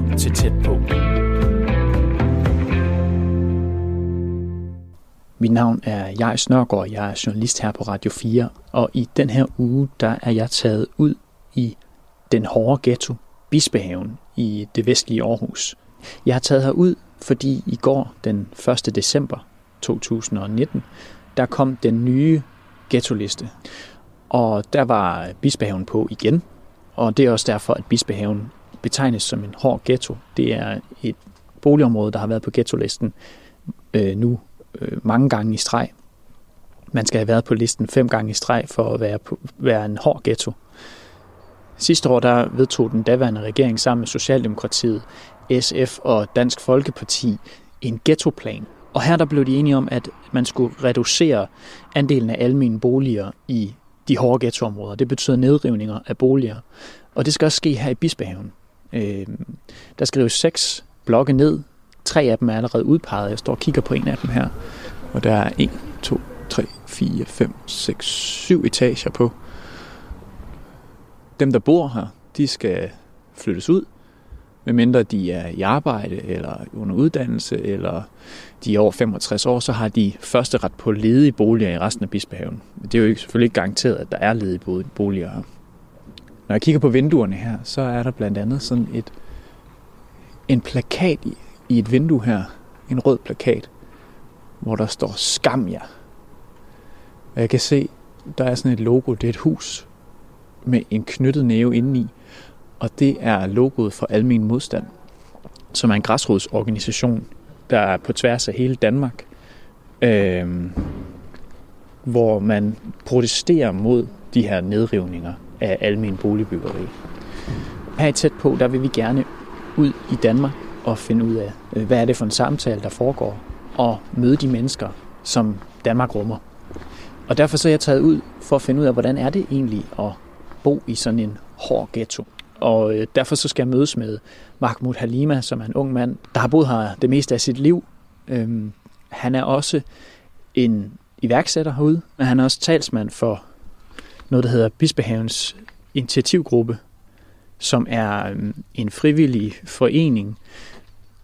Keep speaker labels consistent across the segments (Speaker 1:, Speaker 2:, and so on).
Speaker 1: lytter til Tæt på. Mit navn er Jais Snørgaard, jeg er journalist her på Radio 4, og i den her uge, der er jeg taget ud i den hårde ghetto, Bispehaven, i det vestlige Aarhus. Jeg har taget herud, fordi i går, den 1. december 2019, der kom den nye ghetto-liste. Og der var Bispehaven på igen, og det er også derfor, at Bispehaven betegnes som en hård ghetto. Det er et boligområde, der har været på ghetto-listen øh, nu øh, mange gange i streg. Man skal have været på listen fem gange i streg for at være, på, være en hård ghetto. Sidste år der vedtog den daværende regering sammen med Socialdemokratiet, SF og Dansk Folkeparti en ghettoplan. Og her der blev de enige om, at man skulle reducere andelen af almene boliger i de hårde ghettoområder. Det betyder nedrivninger af boliger. Og det skal også ske her i Bispehaven. Øh, der skrives seks blokke ned. Tre af dem er allerede udpeget. Jeg står og kigger på en af dem her. Og der er 1, 2, 3, 4, 5, 6, 7 etager på. Dem, der bor her, de skal flyttes ud, medmindre de er i arbejde eller under uddannelse, eller de er over 65 år, så har de første ret på ledige boliger i resten af Bispehaven. Det er jo selvfølgelig ikke garanteret, at der er ledige boliger her. Når jeg kigger på vinduerne her, så er der blandt andet sådan et, en plakat i, i et vindue her. En rød plakat, hvor der står Skam jer. Og jeg kan se, der er sådan et logo. Det er et hus med en knyttet næve indeni. Og det er logoet for Almen Modstand, som er en græsrodsorganisation, der er på tværs af hele Danmark, øh, hvor man protesterer mod de her nedrivninger af almen boligbyggeri. Her tæt på, der vil vi gerne ud i Danmark og finde ud af, øh, hvad er det for en samtale, der foregår, og møde de mennesker, som Danmark rummer. Og derfor så er jeg taget ud for at finde ud af, hvordan er det egentlig at bo i sådan en hård ghetto. Og øh, derfor så skal jeg mødes med Mahmoud Halima, som er en ung mand, der har boet her det meste af sit liv. Øhm, han er også en iværksætter herude, men han er også talsmand for noget, der hedder Bispehavens Initiativgruppe, som er øhm, en frivillig forening,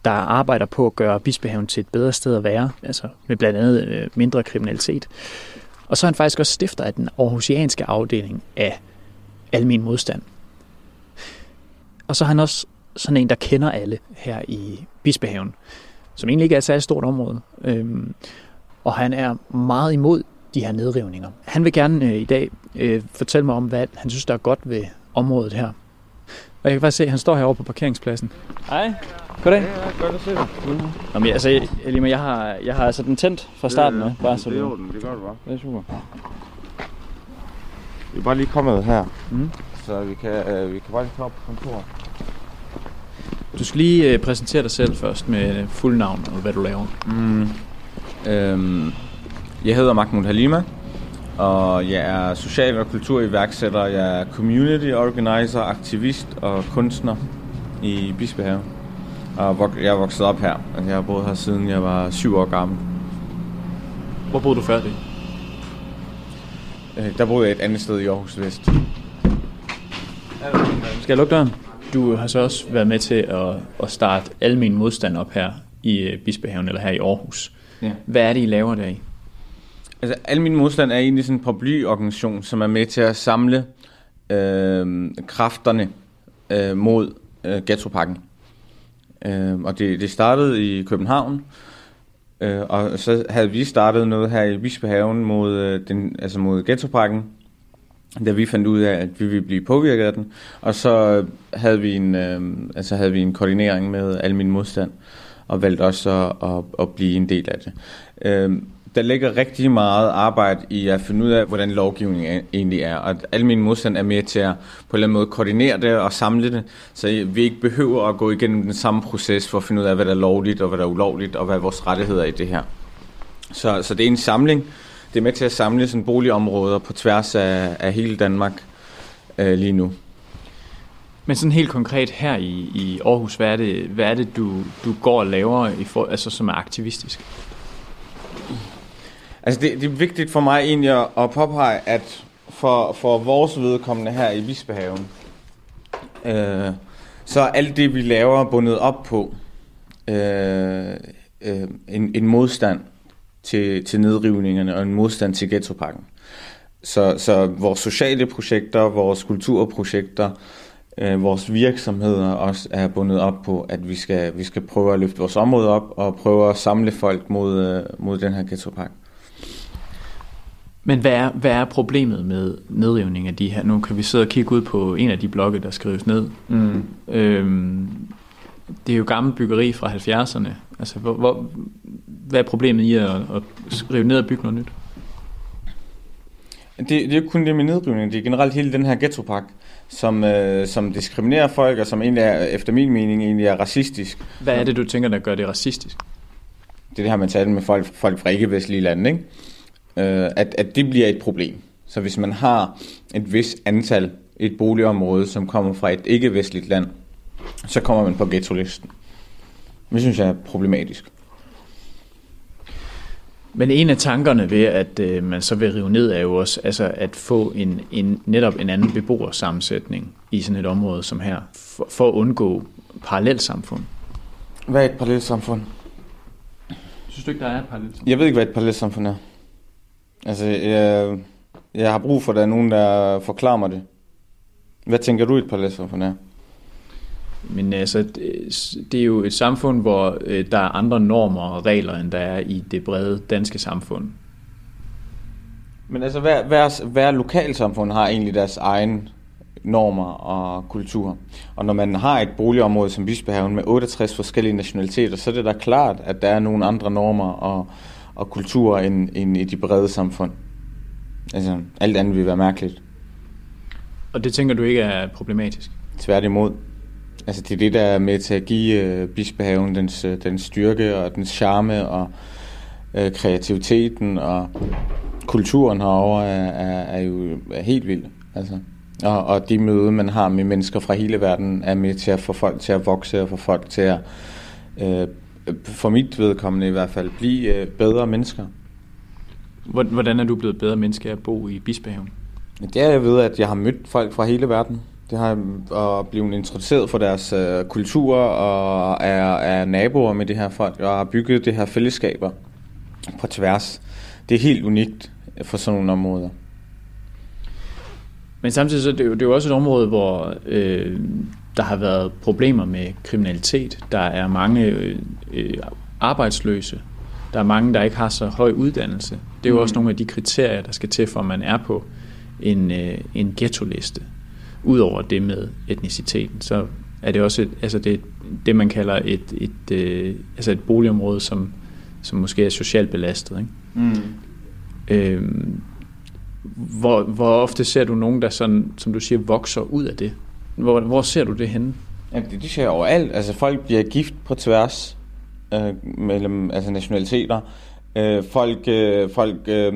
Speaker 1: der arbejder på at gøre Bispehaven til et bedre sted at være, altså med blandt andet øh, mindre kriminalitet. Og så er han faktisk også stifter af den aarhusianske afdeling af almen modstand. Og så er han også sådan en, der kender alle her i Bispehaven, som egentlig ikke er et særligt stort område. Øhm, og han er meget imod de her nedrivninger. Han vil gerne øh, i dag øh, fortælle mig om, hvad han synes, der er godt ved området her. Og jeg kan faktisk se, at han står herovre på parkeringspladsen. Hej. Goddag.
Speaker 2: Ja, ja, godt at se dig.
Speaker 1: Nå, men altså, Elima, jeg har, jeg har altså den tændt fra starten.
Speaker 2: Ja,
Speaker 1: Ja, bare så
Speaker 2: det er orden, det gør du bare.
Speaker 1: Det er super.
Speaker 2: Vi er bare lige kommet her,
Speaker 1: Mm.
Speaker 2: så vi kan, øh, vi kan bare lige komme op på kontoret.
Speaker 1: Du skal lige øh, præsentere dig selv først med fuld navn og hvad du laver.
Speaker 2: Mm. Øhm, jeg hedder Mahmoud Halima, og jeg er social- og kulturiværksætter. Jeg er community organizer, aktivist og kunstner i Bispehave. Og jeg er vokset op her. Jeg har boet her siden jeg var syv år gammel.
Speaker 1: Hvor boede du før det?
Speaker 2: Øh, Der boede jeg et andet sted i Aarhus Vest.
Speaker 1: Skal jeg lukke døren? Du har så også været med til at, at starte almen modstand op her i øh, Bispehaven, eller her i Aarhus.
Speaker 2: Ja.
Speaker 1: Hvad er det, I laver der i?
Speaker 2: Altså, Almin Modstand er egentlig sådan en paraplyorganisation, som er med til at samle øh, kræfterne øh, mod øh, ghettopakken. Øh, og det, det startede i København, øh, og så havde vi startet noget her i Visbehaven mod, øh, den, altså mod ghettopakken, da vi fandt ud af, at vi ville blive påvirket af den. Og så havde vi en, øh, altså havde vi en koordinering med Almin Modstand, og valgte også at, at, at blive en del af det. Øh, der ligger rigtig meget arbejde i at finde ud af, hvordan lovgivningen egentlig er. Og at al min modstand er med til at på en eller anden måde koordinere det og samle det, så vi ikke behøver at gå igennem den samme proces for at finde ud af, hvad der er lovligt og hvad der er ulovligt, og hvad er vores rettigheder er i det her. Så, så det er en samling. Det er med til at samle sådan boligområder på tværs af, af hele Danmark øh, lige nu.
Speaker 1: Men sådan helt konkret her i, i Aarhus, hvad er det, hvad er det du, du går og laver, i for, altså, som er aktivistisk?
Speaker 2: Altså det, det er vigtigt for mig egentlig at, at påpege, at for, for vores vedkommende her i Bispehaven, øh, så er alt det, vi laver, bundet op på øh, øh, en, en modstand til, til nedrivningerne og en modstand til ghettopakken. Så, så vores sociale projekter, vores kulturprojekter, øh, vores virksomheder også er bundet op på, at vi skal, vi skal prøve at løfte vores område op og prøve at samle folk mod, øh, mod den her ghettopakke.
Speaker 1: Men hvad er, hvad er problemet med nedrivning af de her? Nu kan vi sidde og kigge ud på en af de blokke, der skrives ned. Mm. Øhm, det er jo gammelt byggeri fra 70'erne. Altså, hvor, hvor, hvad er problemet i at, at skrive ned og bygge noget nyt?
Speaker 2: Det, det er jo kun det med nedrivning. Det er generelt hele den her ghettopakke, som, øh, som diskriminerer folk, og som egentlig er, efter min mening egentlig er racistisk.
Speaker 1: Hvad er det, du tænker, der gør det racistisk?
Speaker 2: Det er det her, man taler med folk, folk fra ikke-vestlige lande, ikke? Øh, at, at det bliver et problem. Så hvis man har et vis antal et boligområde, som kommer fra et ikke-vestligt land, så kommer man på ghetto-listen. Det synes jeg er problematisk.
Speaker 1: Men en af tankerne ved, at øh, man så vil rive ned, er jo også altså at få en, en, netop en anden beboersammensætning i sådan et område som her, for, for at undgå parallelsamfund.
Speaker 2: Hvad er et parallelsamfund?
Speaker 1: Synes du ikke, der er et parallelsamfund?
Speaker 2: Jeg ved ikke, hvad et parallelsamfund er. Altså, jeg, jeg har brug for, at der er nogen, der forklarer mig det. Hvad tænker du, et parallelsamfund er?
Speaker 1: Men altså, det er jo et samfund, hvor øh, der er andre normer og regler, end der er i det brede danske samfund.
Speaker 2: Men altså, hver, hver, hver lokalsamfund har egentlig deres egen normer og kultur. Og når man har et boligområde som Bispehaven med 68 forskellige nationaliteter, så er det da klart, at der er nogle andre normer og, og kulturer end, end i de brede samfund. Altså, alt andet vil være mærkeligt.
Speaker 1: Og det tænker du ikke er problematisk?
Speaker 2: Tværtimod. Altså det er det, der er med til at give øh, Bispehaven dens, øh, den styrke og den charme og øh, kreativiteten og kulturen herovre er, er, er jo er helt vild. Altså. Og, og de møder, man har med mennesker fra hele verden, er med til at få folk til at vokse og få folk til at, øh, for mit vedkommende i hvert fald, blive øh, bedre mennesker.
Speaker 1: Hvordan er du blevet bedre menneske at bo i Bispehaven?
Speaker 2: Det er jeg ved, at jeg har mødt folk fra hele verden. Det har at blive introduceret for deres øh, kultur og er, er naboer med det her folk og har bygget det her fællesskaber på tværs. Det er helt unikt for sådan nogle områder.
Speaker 1: Men samtidig så er det jo, det er jo også et område, hvor øh, der har været problemer med kriminalitet. Der er mange øh, øh, arbejdsløse. Der er mange, der ikke har så høj uddannelse. Det er jo mm. også nogle af de kriterier, der skal til, for at man er på en, øh, en ghetto-liste. Udover det med etniciteten, så er det også et, altså det, det man kalder et, et, øh, altså et boligområde, som, som måske er socialt belastet. Ikke? Mm. Øhm, hvor, hvor ofte ser du nogen, der sådan, som du siger, vokser ud af det? Hvor, hvor ser du det henne?
Speaker 2: Ja, det, det ser overalt. Altså folk bliver gift på tværs øh, mellem altså nationaliteter. Øh, folk øh, folk øh,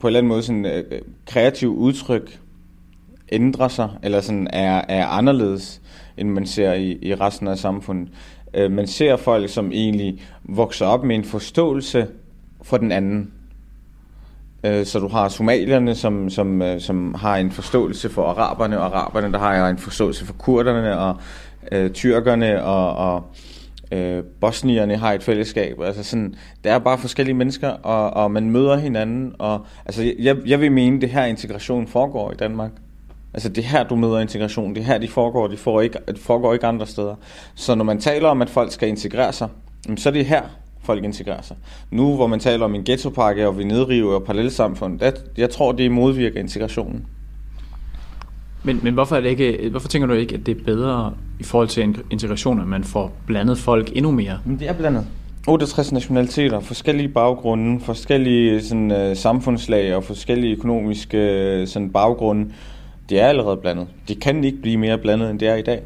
Speaker 2: på en eller anden måde sådan øh, kreativ udtryk ændrer sig, eller sådan er, er anderledes, end man ser i, i resten af samfundet. Øh, man ser folk, som egentlig vokser op med en forståelse for den anden. Øh, så du har somalierne, som, som, øh, som har en forståelse for araberne, og araberne, der har en forståelse for kurderne, og øh, tyrkerne, og, og øh, bosnierne har et fællesskab. Altså sådan, der er bare forskellige mennesker, og, og man møder hinanden. Og, altså, jeg, jeg vil mene, det her integration foregår i Danmark. Altså det her, du møder integration. Det her, de foregår. De får ikke, de foregår ikke andre steder. Så når man taler om, at folk skal integrere sig, så er det her, folk integrerer sig. Nu, hvor man taler om en ghettopakke og vi nedriver parallelsamfund, der, jeg tror, det modvirker integrationen.
Speaker 1: Men, men hvorfor, er det ikke, hvorfor tænker du ikke, at det er bedre i forhold til integration, at man får blandet folk endnu mere?
Speaker 2: Men det er blandet. 68 nationaliteter, forskellige baggrunde, forskellige sådan, uh, samfundslag og forskellige økonomiske uh, sådan, baggrunde det er allerede blandet. Det kan ikke blive mere blandet, end det er i dag.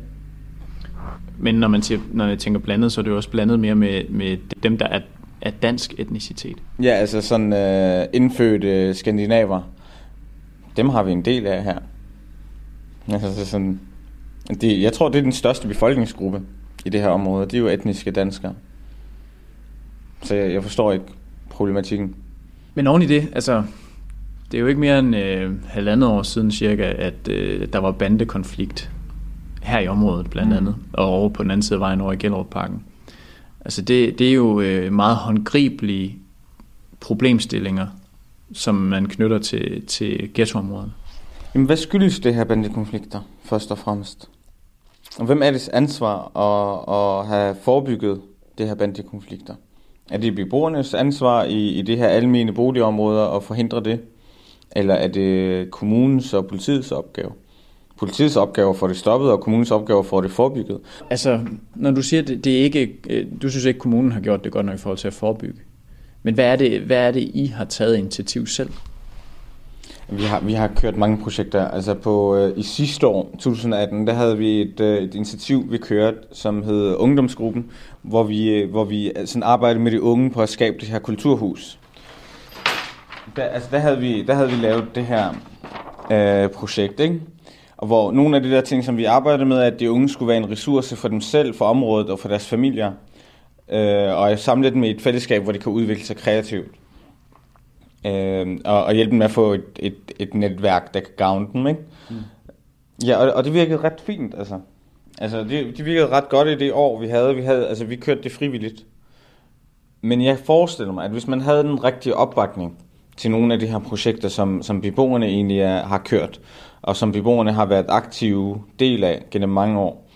Speaker 1: Men når man siger, når jeg tænker blandet, så er det jo også blandet mere med, med dem, der er, er dansk etnicitet.
Speaker 2: Ja, altså sådan øh, indfødte skandinaver. Dem har vi en del af her. Altså sådan, det, jeg tror, det er den største befolkningsgruppe i det her område. Det er jo etniske danskere. Så jeg, jeg forstår ikke problematikken.
Speaker 1: Men oven i det, altså det er jo ikke mere end øh, halvandet år siden cirka, at øh, der var bandekonflikt her i området blandt andet, og over på den anden side af vejen over i Gellerup Parken. Altså det, det er jo øh, meget håndgribelige problemstillinger, som man knytter til, til ghettoområderne.
Speaker 2: Jamen, hvad skyldes det her bandekonflikter, først og fremmest? Og hvem er det ansvar at, at have forebygget det her bandekonflikter? Er det beboernes ansvar i, i det her almene boligområder at forhindre det? Eller er det kommunens og politiets opgave? Politiets opgave for det stoppet, og kommunens opgave for det forebygget.
Speaker 1: Altså, når du siger, det, det er ikke, øh, du synes ikke, kommunen har gjort det godt nok i forhold til at forebygge. Men hvad er det, hvad er det I har taget initiativ selv?
Speaker 2: Vi har, vi har kørt mange projekter. Altså på, øh, i sidste år, 2018, der havde vi et, øh, et initiativ, vi kørte, som hed Ungdomsgruppen, hvor vi, øh, hvor vi øh, sådan arbejdede med de unge på at skabe det her kulturhus. Der, altså der, havde vi, der havde vi lavet det her øh, projekt, ikke? Og hvor nogle af de der ting, som vi arbejdede med, at de unge skulle være en ressource for dem selv, for området og for deres familier. Øh, og samle dem i et fællesskab, hvor de kan udvikle sig kreativt øh, og, og hjælpe dem med at få et, et, et netværk, der kan gavne dem. Ikke? Mm. Ja, og, og det virkede ret fint. Altså, altså det, det virkede ret godt i det år, vi havde. Vi, havde, altså, vi kørte det frivilligt. Men jeg forestiller mig, at hvis man havde den rigtige opbakning til nogle af de her projekter, som, som beboerne egentlig er, har kørt, og som beboerne har været aktive del af gennem mange år,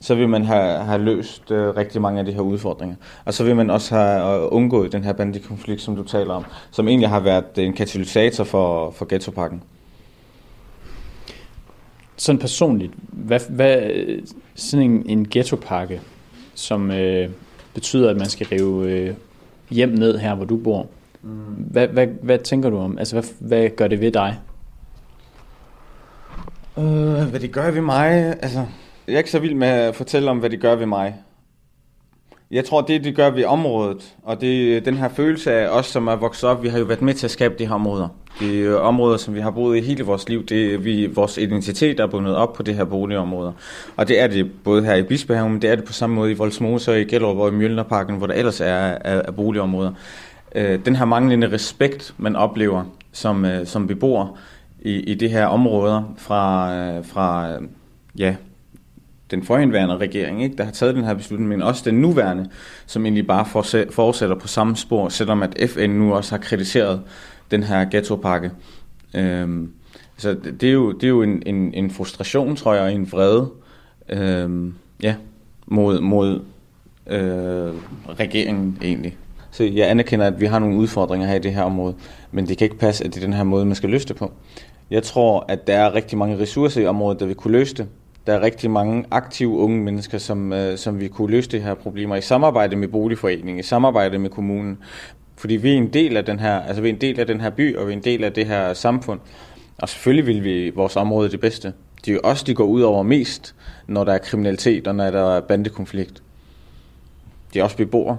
Speaker 2: så vil man have, have løst øh, rigtig mange af de her udfordringer. Og så vil man også have øh, undgået den her bandekonflikt, som du taler om, som egentlig har været en katalysator for, for ghettopakken.
Speaker 1: Sådan personligt, hvad, hvad sådan en, en ghettopakke, som øh, betyder, at man skal rive øh, hjem ned her, hvor du bor, mm. hvad, hvad, hvad tænker du om? Altså, hvad, hvad gør det ved dig?
Speaker 2: Øh, hvad det gør ved mig? Altså, jeg er ikke så vild med at fortælle om, hvad det gør ved mig. Jeg tror, det det gør ved området, og det den her følelse af os, som er vokset op, vi har jo været med til at skabe de her områder. Det er områder, som vi har boet i hele vores liv. Det er vi, vores identitet er bundet op på det her boligområder. Og det er det både her i Bispehaven, men det er det på samme måde i Voldsmose og i Gellerup og i Mjølnerparken, hvor der ellers er, er, er boligområder. Øh, den her manglende respekt, man oplever som, øh, som beboer i, i det her områder fra, øh, fra ja, den forhenværende regering, ikke, der har taget den her beslutning, men også den nuværende, som egentlig bare fortsætter på samme spor, selvom at FN nu også har kritiseret den her ghettopakke. Øhm, så det er jo, det er jo en, en, en frustration, tror jeg, og en vrede øhm, ja, mod, mod øh, regeringen egentlig. Så jeg anerkender, at vi har nogle udfordringer her i det her område, men det kan ikke passe, at det er den her måde, man skal løse det på. Jeg tror, at der er rigtig mange ressourcer i området, der vil kunne løse det, der er rigtig mange aktive unge mennesker, som, øh, som vi kunne løse de her problemer i samarbejde med boligforeningen, i samarbejde med kommunen. Fordi vi er en del af den her, altså vi er en del af den her by, og vi er en del af det her samfund. Og selvfølgelig vil vi vores område det bedste. Det er jo også, de går ud over mest, når der er kriminalitet og når der er bandekonflikt. De er også beboere.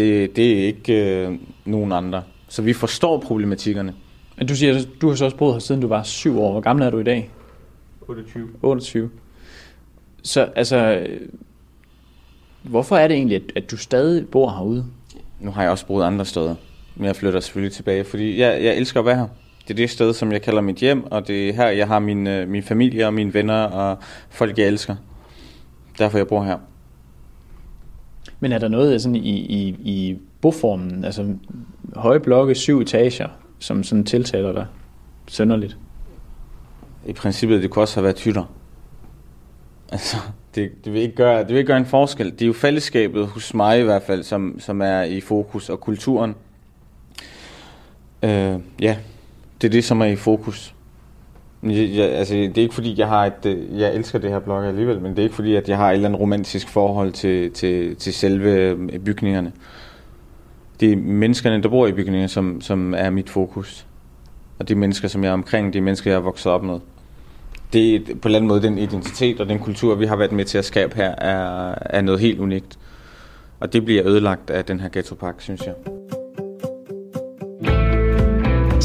Speaker 2: Det, det er ikke øh, nogen andre. Så vi forstår problematikkerne.
Speaker 1: Men du siger, du har så også boet her siden du var syv år. Hvor gammel er du i dag?
Speaker 2: 28.
Speaker 1: 28. Så altså, hvorfor er det egentlig, at, at du stadig bor herude?
Speaker 2: Nu har jeg også boet andre steder, men jeg flytter selvfølgelig tilbage, fordi jeg, jeg elsker at være her. Det er det sted, som jeg kalder mit hjem, og det er her, jeg har min, øh, min familie og mine venner og folk, jeg elsker. Derfor jeg bor her.
Speaker 1: Men er der noget øh, sådan i, i, i boformen, altså høje blokke, syv etager, som sådan tiltaler dig sønderligt?
Speaker 2: i princippet, det kunne også have været hytter. Altså, det, det, vil ikke gøre, det vil ikke gøre en forskel. Det er jo fællesskabet hos mig i hvert fald, som, som er i fokus, og kulturen. Øh, ja, det er det, som er i fokus. Jeg, altså, det er ikke fordi, jeg har et, øh, jeg elsker det her blog alligevel, men det er ikke fordi, at jeg har et eller andet romantisk forhold til, til, til selve øh, bygningerne. Det er menneskerne, der bor i bygningerne, som, som er mit fokus og de mennesker, som jeg er omkring, de mennesker, jeg er vokset op med. Det er på en eller anden måde den identitet og den kultur, vi har været med til at skabe her, er, er noget helt unikt. Og det bliver ødelagt af den her ghettopark, synes jeg.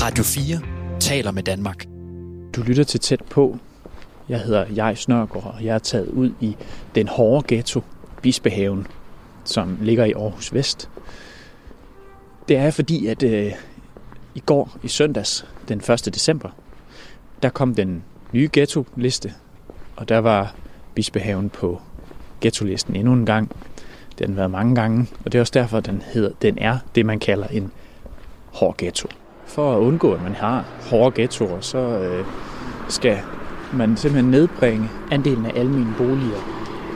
Speaker 3: Radio 4 taler med Danmark.
Speaker 1: Du lytter til tæt på. Jeg hedder Jai Snørgaard, og jeg er taget ud i den hårde ghetto, Bispehaven, som ligger i Aarhus Vest. Det er fordi, at øh, i går, i søndags, den 1. december, der kom den nye ghetto-liste, og der var Bispehaven på ghetto-listen endnu en gang. Det har den været mange gange, og det er også derfor, den, hedder, den er det, man kalder en hård ghetto. For at undgå, at man har hårde ghettoer, så øh, skal man simpelthen nedbringe andelen af almene boliger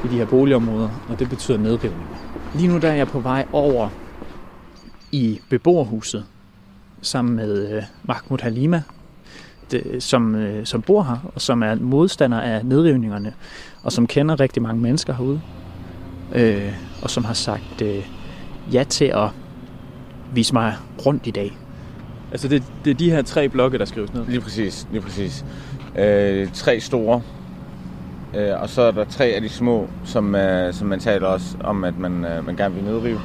Speaker 1: i de her boligområder, og det betyder nedrivninger. Lige nu der er jeg på vej over i beboerhuset sammen med øh, Mahmoud Halima, det, som, øh, som bor her, og som er modstander af nedrivningerne, og som kender rigtig mange mennesker herude, øh, og som har sagt øh, ja til at vise mig rundt i dag. Altså det, det er de her tre blokke, der skrives ned?
Speaker 2: Lige præcis, lige præcis. Øh, tre store, øh, og så er der tre af de små, som, øh, som man taler også om, at man, øh, man gerne vil nedrive.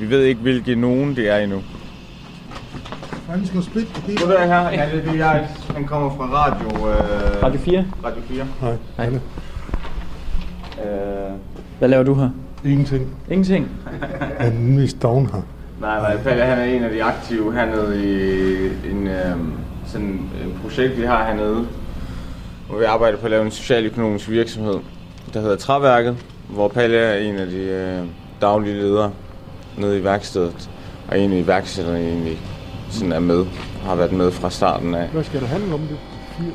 Speaker 2: Vi ved ikke, hvilke nogen det er endnu.
Speaker 4: Han skal splitte det.
Speaker 2: Hvor er her? Ja, det er jeg. Han kommer fra radio... Øh,
Speaker 1: Radio 4.
Speaker 2: Radio 4.
Speaker 4: Nej,
Speaker 1: Hej.
Speaker 2: Øh,
Speaker 1: Hvad laver du her?
Speaker 4: Ingenting.
Speaker 1: Ingenting.
Speaker 4: Han er mest down her.
Speaker 2: Nej, nej, Palle han er en af de aktive hernede i en, øh, sådan en projekt, vi har hernede, hvor vi arbejder på at lave en socialøkonomisk virksomhed, der hedder Træværket, hvor Palle er en af de øh, daglige ledere nede i værkstedet, og en af iværksætterne egentlig sådan er med, har været med fra starten af.
Speaker 4: Hvad skal det handle om det? Fire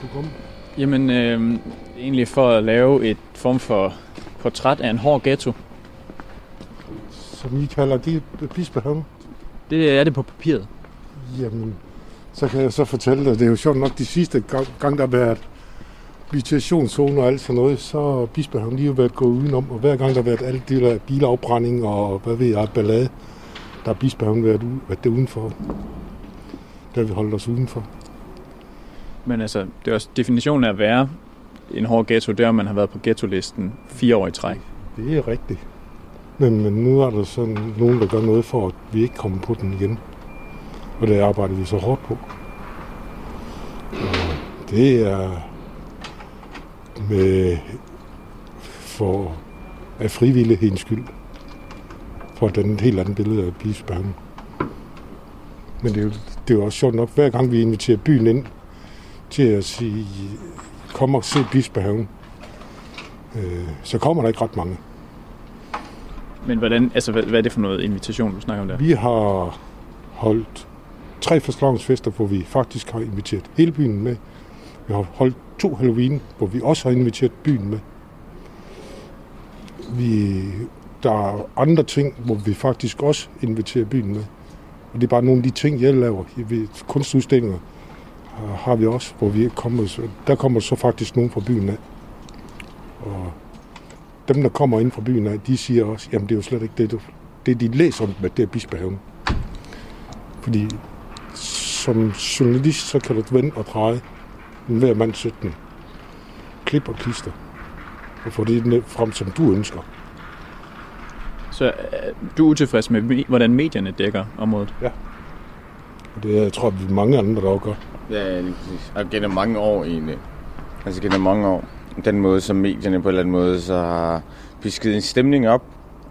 Speaker 4: program.
Speaker 1: Jamen, øh, egentlig for at lave et form for portræt af en hård ghetto.
Speaker 4: Som I kalder det bispehaven.
Speaker 1: Det er det på papiret.
Speaker 4: Jamen, så kan jeg så fortælle dig, det er jo sjovt nok de sidste gang, gang der har været visitationszoner og alt sådan noget, så har bispehaven lige været gået udenom, og hver gang der har været alt det der bilafbrænding og hvad ved jeg, ballade, der har bispehaven været, ude, været det udenfor. Der har vi holdt os udenfor.
Speaker 1: Men altså, det er også definitionen af at være en hård ghetto, det er, at man har været på ghetto-listen fire år i træk.
Speaker 4: Det er rigtigt. Men, men nu er der sådan nogen, der gør noget for, at vi ikke kommer på den igen. Og det arbejder vi så hårdt på. Og det er med for af frivillighedens skyld. For at danne et helt andet billede af Bispehaven. Men det er, jo, det er jo også sjovt nok, hver gang vi inviterer byen ind til at sige, kom og se Bispehaven, øh, så kommer der ikke ret mange.
Speaker 1: Men hvordan, altså, hvad, hvad er det for noget invitation, du snakker om der?
Speaker 4: Vi har holdt tre fastelavnsfester, hvor vi faktisk har inviteret hele byen med. Vi har holdt to Halloween, hvor vi også har inviteret byen med. Vi, der er andre ting, hvor vi faktisk også inviterer byen med. Og det er bare nogle af de ting, jeg laver. Vi, kunstudstillinger har- har vi også, hvor vi kommer, der kommer så faktisk nogen fra byen af. Og dem, der kommer ind fra byen de siger også, jamen det er jo slet ikke det, du, det de læser om, at det er Bispehaven. Fordi som journalist, så kan du vende og dreje en hver mand 17 klip og klister og få det frem, som du ønsker.
Speaker 1: Så øh, du er utilfreds med, me- hvordan medierne dækker området?
Speaker 4: Og det jeg tror, vi er mange andre, der også gør.
Speaker 2: Ja, lige præcis. Og gennem mange år egentlig. Altså gennem mange år. Den måde, som medierne på en eller anden måde så har pisket en stemning op.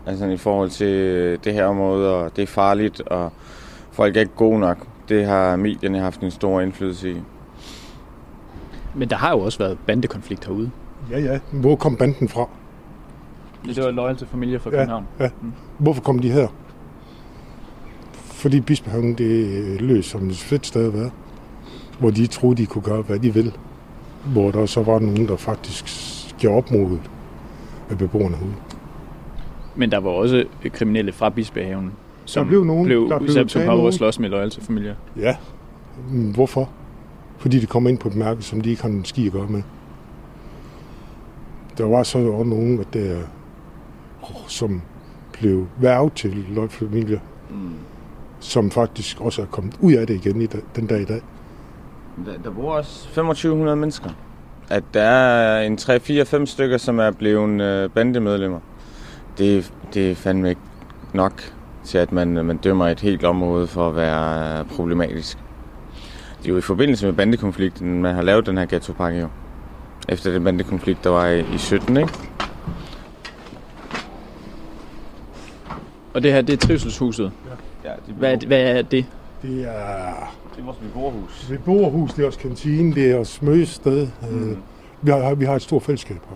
Speaker 2: Altså i forhold til det her område, og det er farligt, og folk er ikke gode nok. Det har medierne haft en stor indflydelse i.
Speaker 1: Men der har jo også været bandekonflikt herude.
Speaker 4: Ja, ja. Hvor kom banden fra?
Speaker 1: Det var Loyal til familie fra
Speaker 4: Ja.
Speaker 1: København.
Speaker 4: Hvorfor kom de her? Fordi Bispehaven, det er løs som et fedt sted at være. Hvor de troede, de kunne gøre, hvad de vil. Hvor der så var nogen, der faktisk gjorde op mod af beboerne herude.
Speaker 1: Men der var også kriminelle fra Bispehaven, som
Speaker 4: blev nogen,
Speaker 1: blev,
Speaker 4: der blev
Speaker 1: udsat, som har
Speaker 4: nogen.
Speaker 1: slås med Loyal til familie.
Speaker 4: Ja. Hvorfor? Fordi det kommer ind på et mærke, som de ikke har en ski at gøre med. Der var så også nogen, at der, som blev værvet til Lloyd familie,
Speaker 2: Mm.
Speaker 4: som faktisk også er kommet ud af det igen i dag, den dag i dag.
Speaker 2: Der, der bor også 2500 mennesker. At der er en 3-4-5 stykker, som er blevet øh, bandemedlemmer. Det, det er fandme ikke nok til, at man, man dømmer et helt område for at være øh, problematisk. Det er jo i forbindelse med bandekonflikten, man har lavet den her ghettopakke jo. Efter den bandekonflikt, der var i, i 17, ikke?
Speaker 1: Og det her, det er trivselshuset.
Speaker 2: Ja, det
Speaker 1: Hvad er, hvad er det?
Speaker 4: Det er
Speaker 2: det er vores beboerhus.
Speaker 4: beboerhus, det er også kantine, det er også mødested. Mm. Vi, har, vi har et stort fællesskab her.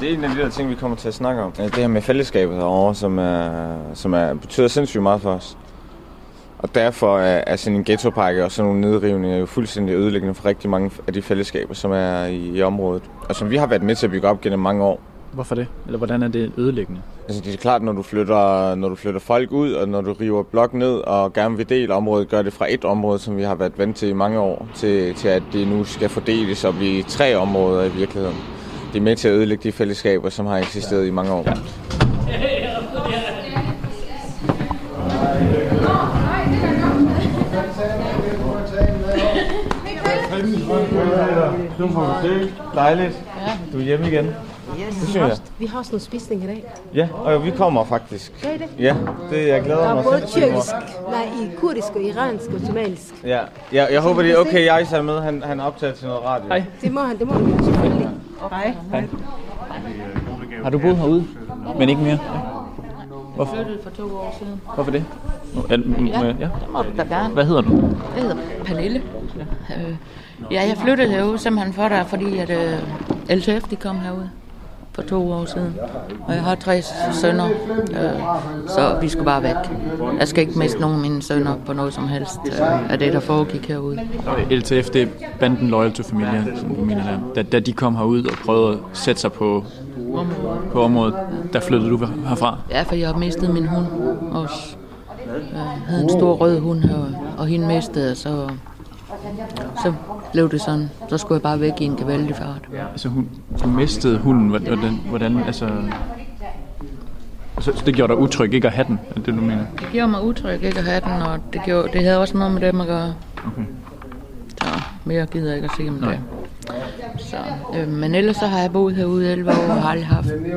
Speaker 2: Det er en af de der ting, vi kommer til at snakke om. Det her med fællesskabet herovre, som, er, som er, betyder sindssygt meget for os. Og derfor er, er sådan en ghettopakke og sådan nogle nedrivninger jo fuldstændig ødelæggende for rigtig mange af de fællesskaber, som er i, i området. Og som vi har været med til at bygge op gennem mange år.
Speaker 1: Hvorfor det? Eller hvordan er det ødelæggende?
Speaker 2: Altså det er klart, når du flytter, når du flytter folk ud, og når du river blok ned og gerne vil dele området, gør det fra et område, som vi har været vant til i mange år, til, til at det nu skal fordeles og blive tre områder i virkeligheden. Det er med til at ødelægge de fællesskaber, som har eksisteret i mange år. Ja. Du får besøg. Dejligt. Du er hjemme igen.
Speaker 5: Yes.
Speaker 2: Det synes
Speaker 5: Vi har,
Speaker 2: jeg.
Speaker 5: også, vi har også noget spisning i dag.
Speaker 2: Ja, og vi kommer faktisk.
Speaker 5: Gør I det?
Speaker 2: Ja, det jeg glæder
Speaker 5: Der
Speaker 2: mig
Speaker 5: er både tyrkisk, nej, i kurdisk og iransk og somalisk.
Speaker 2: Ja, ja jeg håber det er okay, jeg er med. Han, han optager til noget radio.
Speaker 1: Hej.
Speaker 5: Det må han, det må han selvfølgelig. Hej.
Speaker 1: Har du boet herude? Men ikke mere? Hvorfor,
Speaker 6: flyttede for to år siden.
Speaker 1: hvorfor det? Er- må-
Speaker 6: Ja,
Speaker 1: ja.
Speaker 6: det må du da gerne.
Speaker 1: Hvad hedder du?
Speaker 6: Jeg hedder Pernille. Øh, ja, jeg flyttede herude simpelthen for dig, fordi at øh, LTF de kom herude for to år siden. Og jeg har tre sønner, øh, så vi skulle bare væk. Jeg skal ikke miste nogen af mine sønner på noget som helst øh, af det, der foregik herude.
Speaker 1: LTF, det er banden Loyal to Familia, som du mener der. Da, da de kom herud og prøvede at sætte sig på, på området, der flyttede du herfra.
Speaker 6: Ja, for jeg har mistet min hund også. Jeg havde en stor rød hund her, og hende mistede jeg, så, så blev det sådan. Så skulle jeg bare væk i en gevaldig fart.
Speaker 1: Altså hun, hun mistede hunden, hvordan, hvordan altså... Så så det gjorde dig utryg ikke at have den, er det du mener?
Speaker 6: Det gjorde mig utryg ikke at have den, og det, gjorde, det havde også noget med dem at gøre.
Speaker 1: Okay.
Speaker 6: Så mere gider jeg ikke at sige om det. Så, øh, men ellers så har jeg boet herude i 11 år og har aldrig haft... Øh,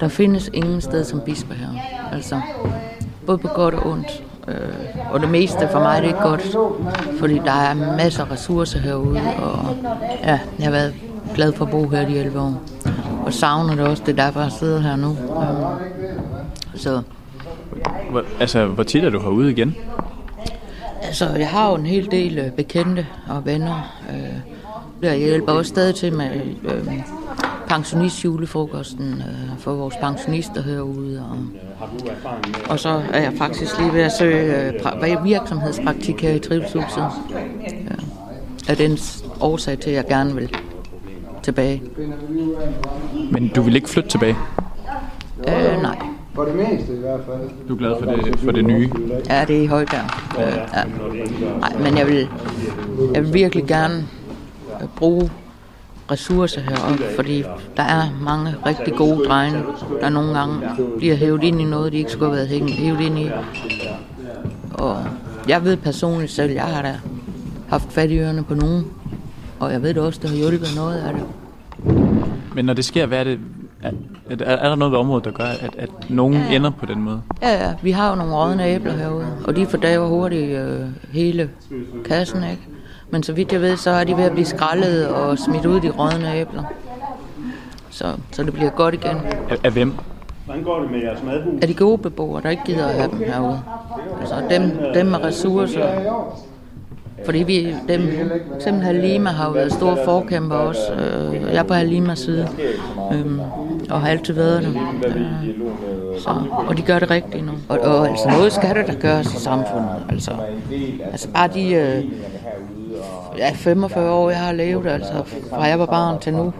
Speaker 6: der findes ingen sted som bisper her. Altså, både på godt og ondt. Øh, og det meste for mig det er godt, fordi der er masser af ressourcer herude, og ja, jeg har været glad for at bo her i 11 år. Og savner det også, det er derfor jeg sidder her nu. Øh, så
Speaker 1: Hvor, altså, hvor tit er du herude igen?
Speaker 6: Altså, jeg har jo en hel del øh, bekendte og venner. Øh, jeg hjælper også stadig til med øh, pensionistjulefrokosten øh, for vores pensionister herude. Og, og så er jeg faktisk lige ved at søge øh, pra- virksomhedspraktik her i Trivselshuset. Ja. Af den årsag til, at jeg gerne vil tilbage.
Speaker 1: Men du vil ikke flytte tilbage?
Speaker 6: Øh, nej.
Speaker 7: For det meste i hvert fald.
Speaker 1: Du er glad for det, for det nye?
Speaker 6: Ja, det er i Højbjerg. Øh, ja. Nej, men jeg vil, jeg vil virkelig gerne øh, bruge ressourcer heroppe, fordi der er mange rigtig gode drenge, der nogle gange bliver hævet ind i noget, de ikke skulle have været hævet ind i. Og jeg ved personligt selv, jeg har da haft fat i ørerne på nogen, og jeg ved det også, det har hjulpet noget af det.
Speaker 1: Men når det sker, hvad er det... Er, er, er der noget ved området, der gør, at, at nogen ja. ender på den måde?
Speaker 6: Ja, ja, vi har jo nogle rådne æbler herude, og de fordaver hurtigt øh, hele kassen, ikke? Men så vidt jeg ved, så er de ved at blive skrællet og smidt ud de rådne æbler. Så, så det bliver godt igen.
Speaker 1: Af, af hvem?
Speaker 8: Hvordan går det med jeres madhus?
Speaker 6: Er de gode beboere, der ikke gider at have dem herude? Altså dem, dem med ressourcer. Fordi vi, dem, eksempel Halima har jo været store forkæmper også. Øh, jeg er på Halimas side, øh, og har altid været det. Øh, så, og de gør det rigtigt nu. Og, og altså noget skal der da gøres i samfundet. Altså, altså bare de øh, ja, 45 år, jeg har levet, altså fra jeg var barn til nu,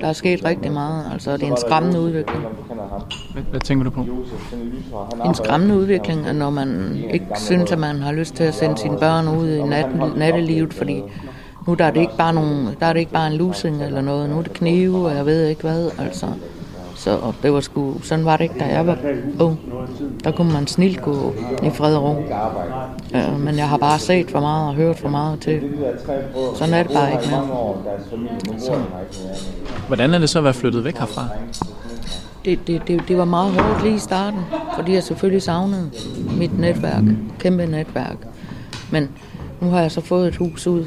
Speaker 6: der er sket rigtig meget. Altså det er en skræmmende udvikling.
Speaker 1: Hvad, hvad tænker du på?
Speaker 6: En skræmmende udvikling, at når man ikke synes, at man har lyst til at sende sine børn ud i nat, nattelivet, fordi nu der er det ikke bare nogen, der er det ikke bare en lusing eller noget, nu er det knive, og jeg ved ikke hvad, altså. Så det var sgu, sådan var det ikke, da jeg var ung. Der kunne man snilt gå i fred og ro. Ja, men jeg har bare set for meget og hørt for meget til. Sådan er det bare ikke mere. Så.
Speaker 1: Hvordan er det så at være flyttet væk herfra?
Speaker 6: Det, det, det, det var meget hårdt lige i starten, fordi jeg selvfølgelig savnede mit netværk, kæmpe netværk. Men nu har jeg så fået et hus ud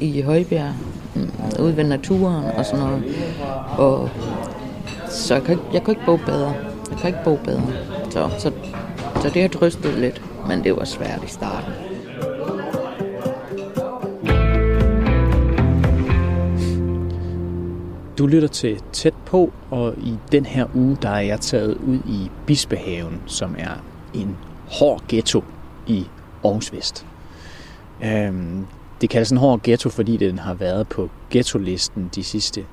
Speaker 6: i Højbjerg, mm, ude ved naturen og sådan noget. Og så jeg kan, jeg kan ikke bo bedre. Jeg kan ikke bo bedre. Så, så, så det har trøstet lidt, men det var svært i starten.
Speaker 1: Du lytter til Tæt på, og i den her uge, der er jeg taget ud i Bispehaven, som er en hård ghetto i Aarhus Vest. Øhm, det kaldes en hård ghetto, fordi den har været på ghetto-listen de sidste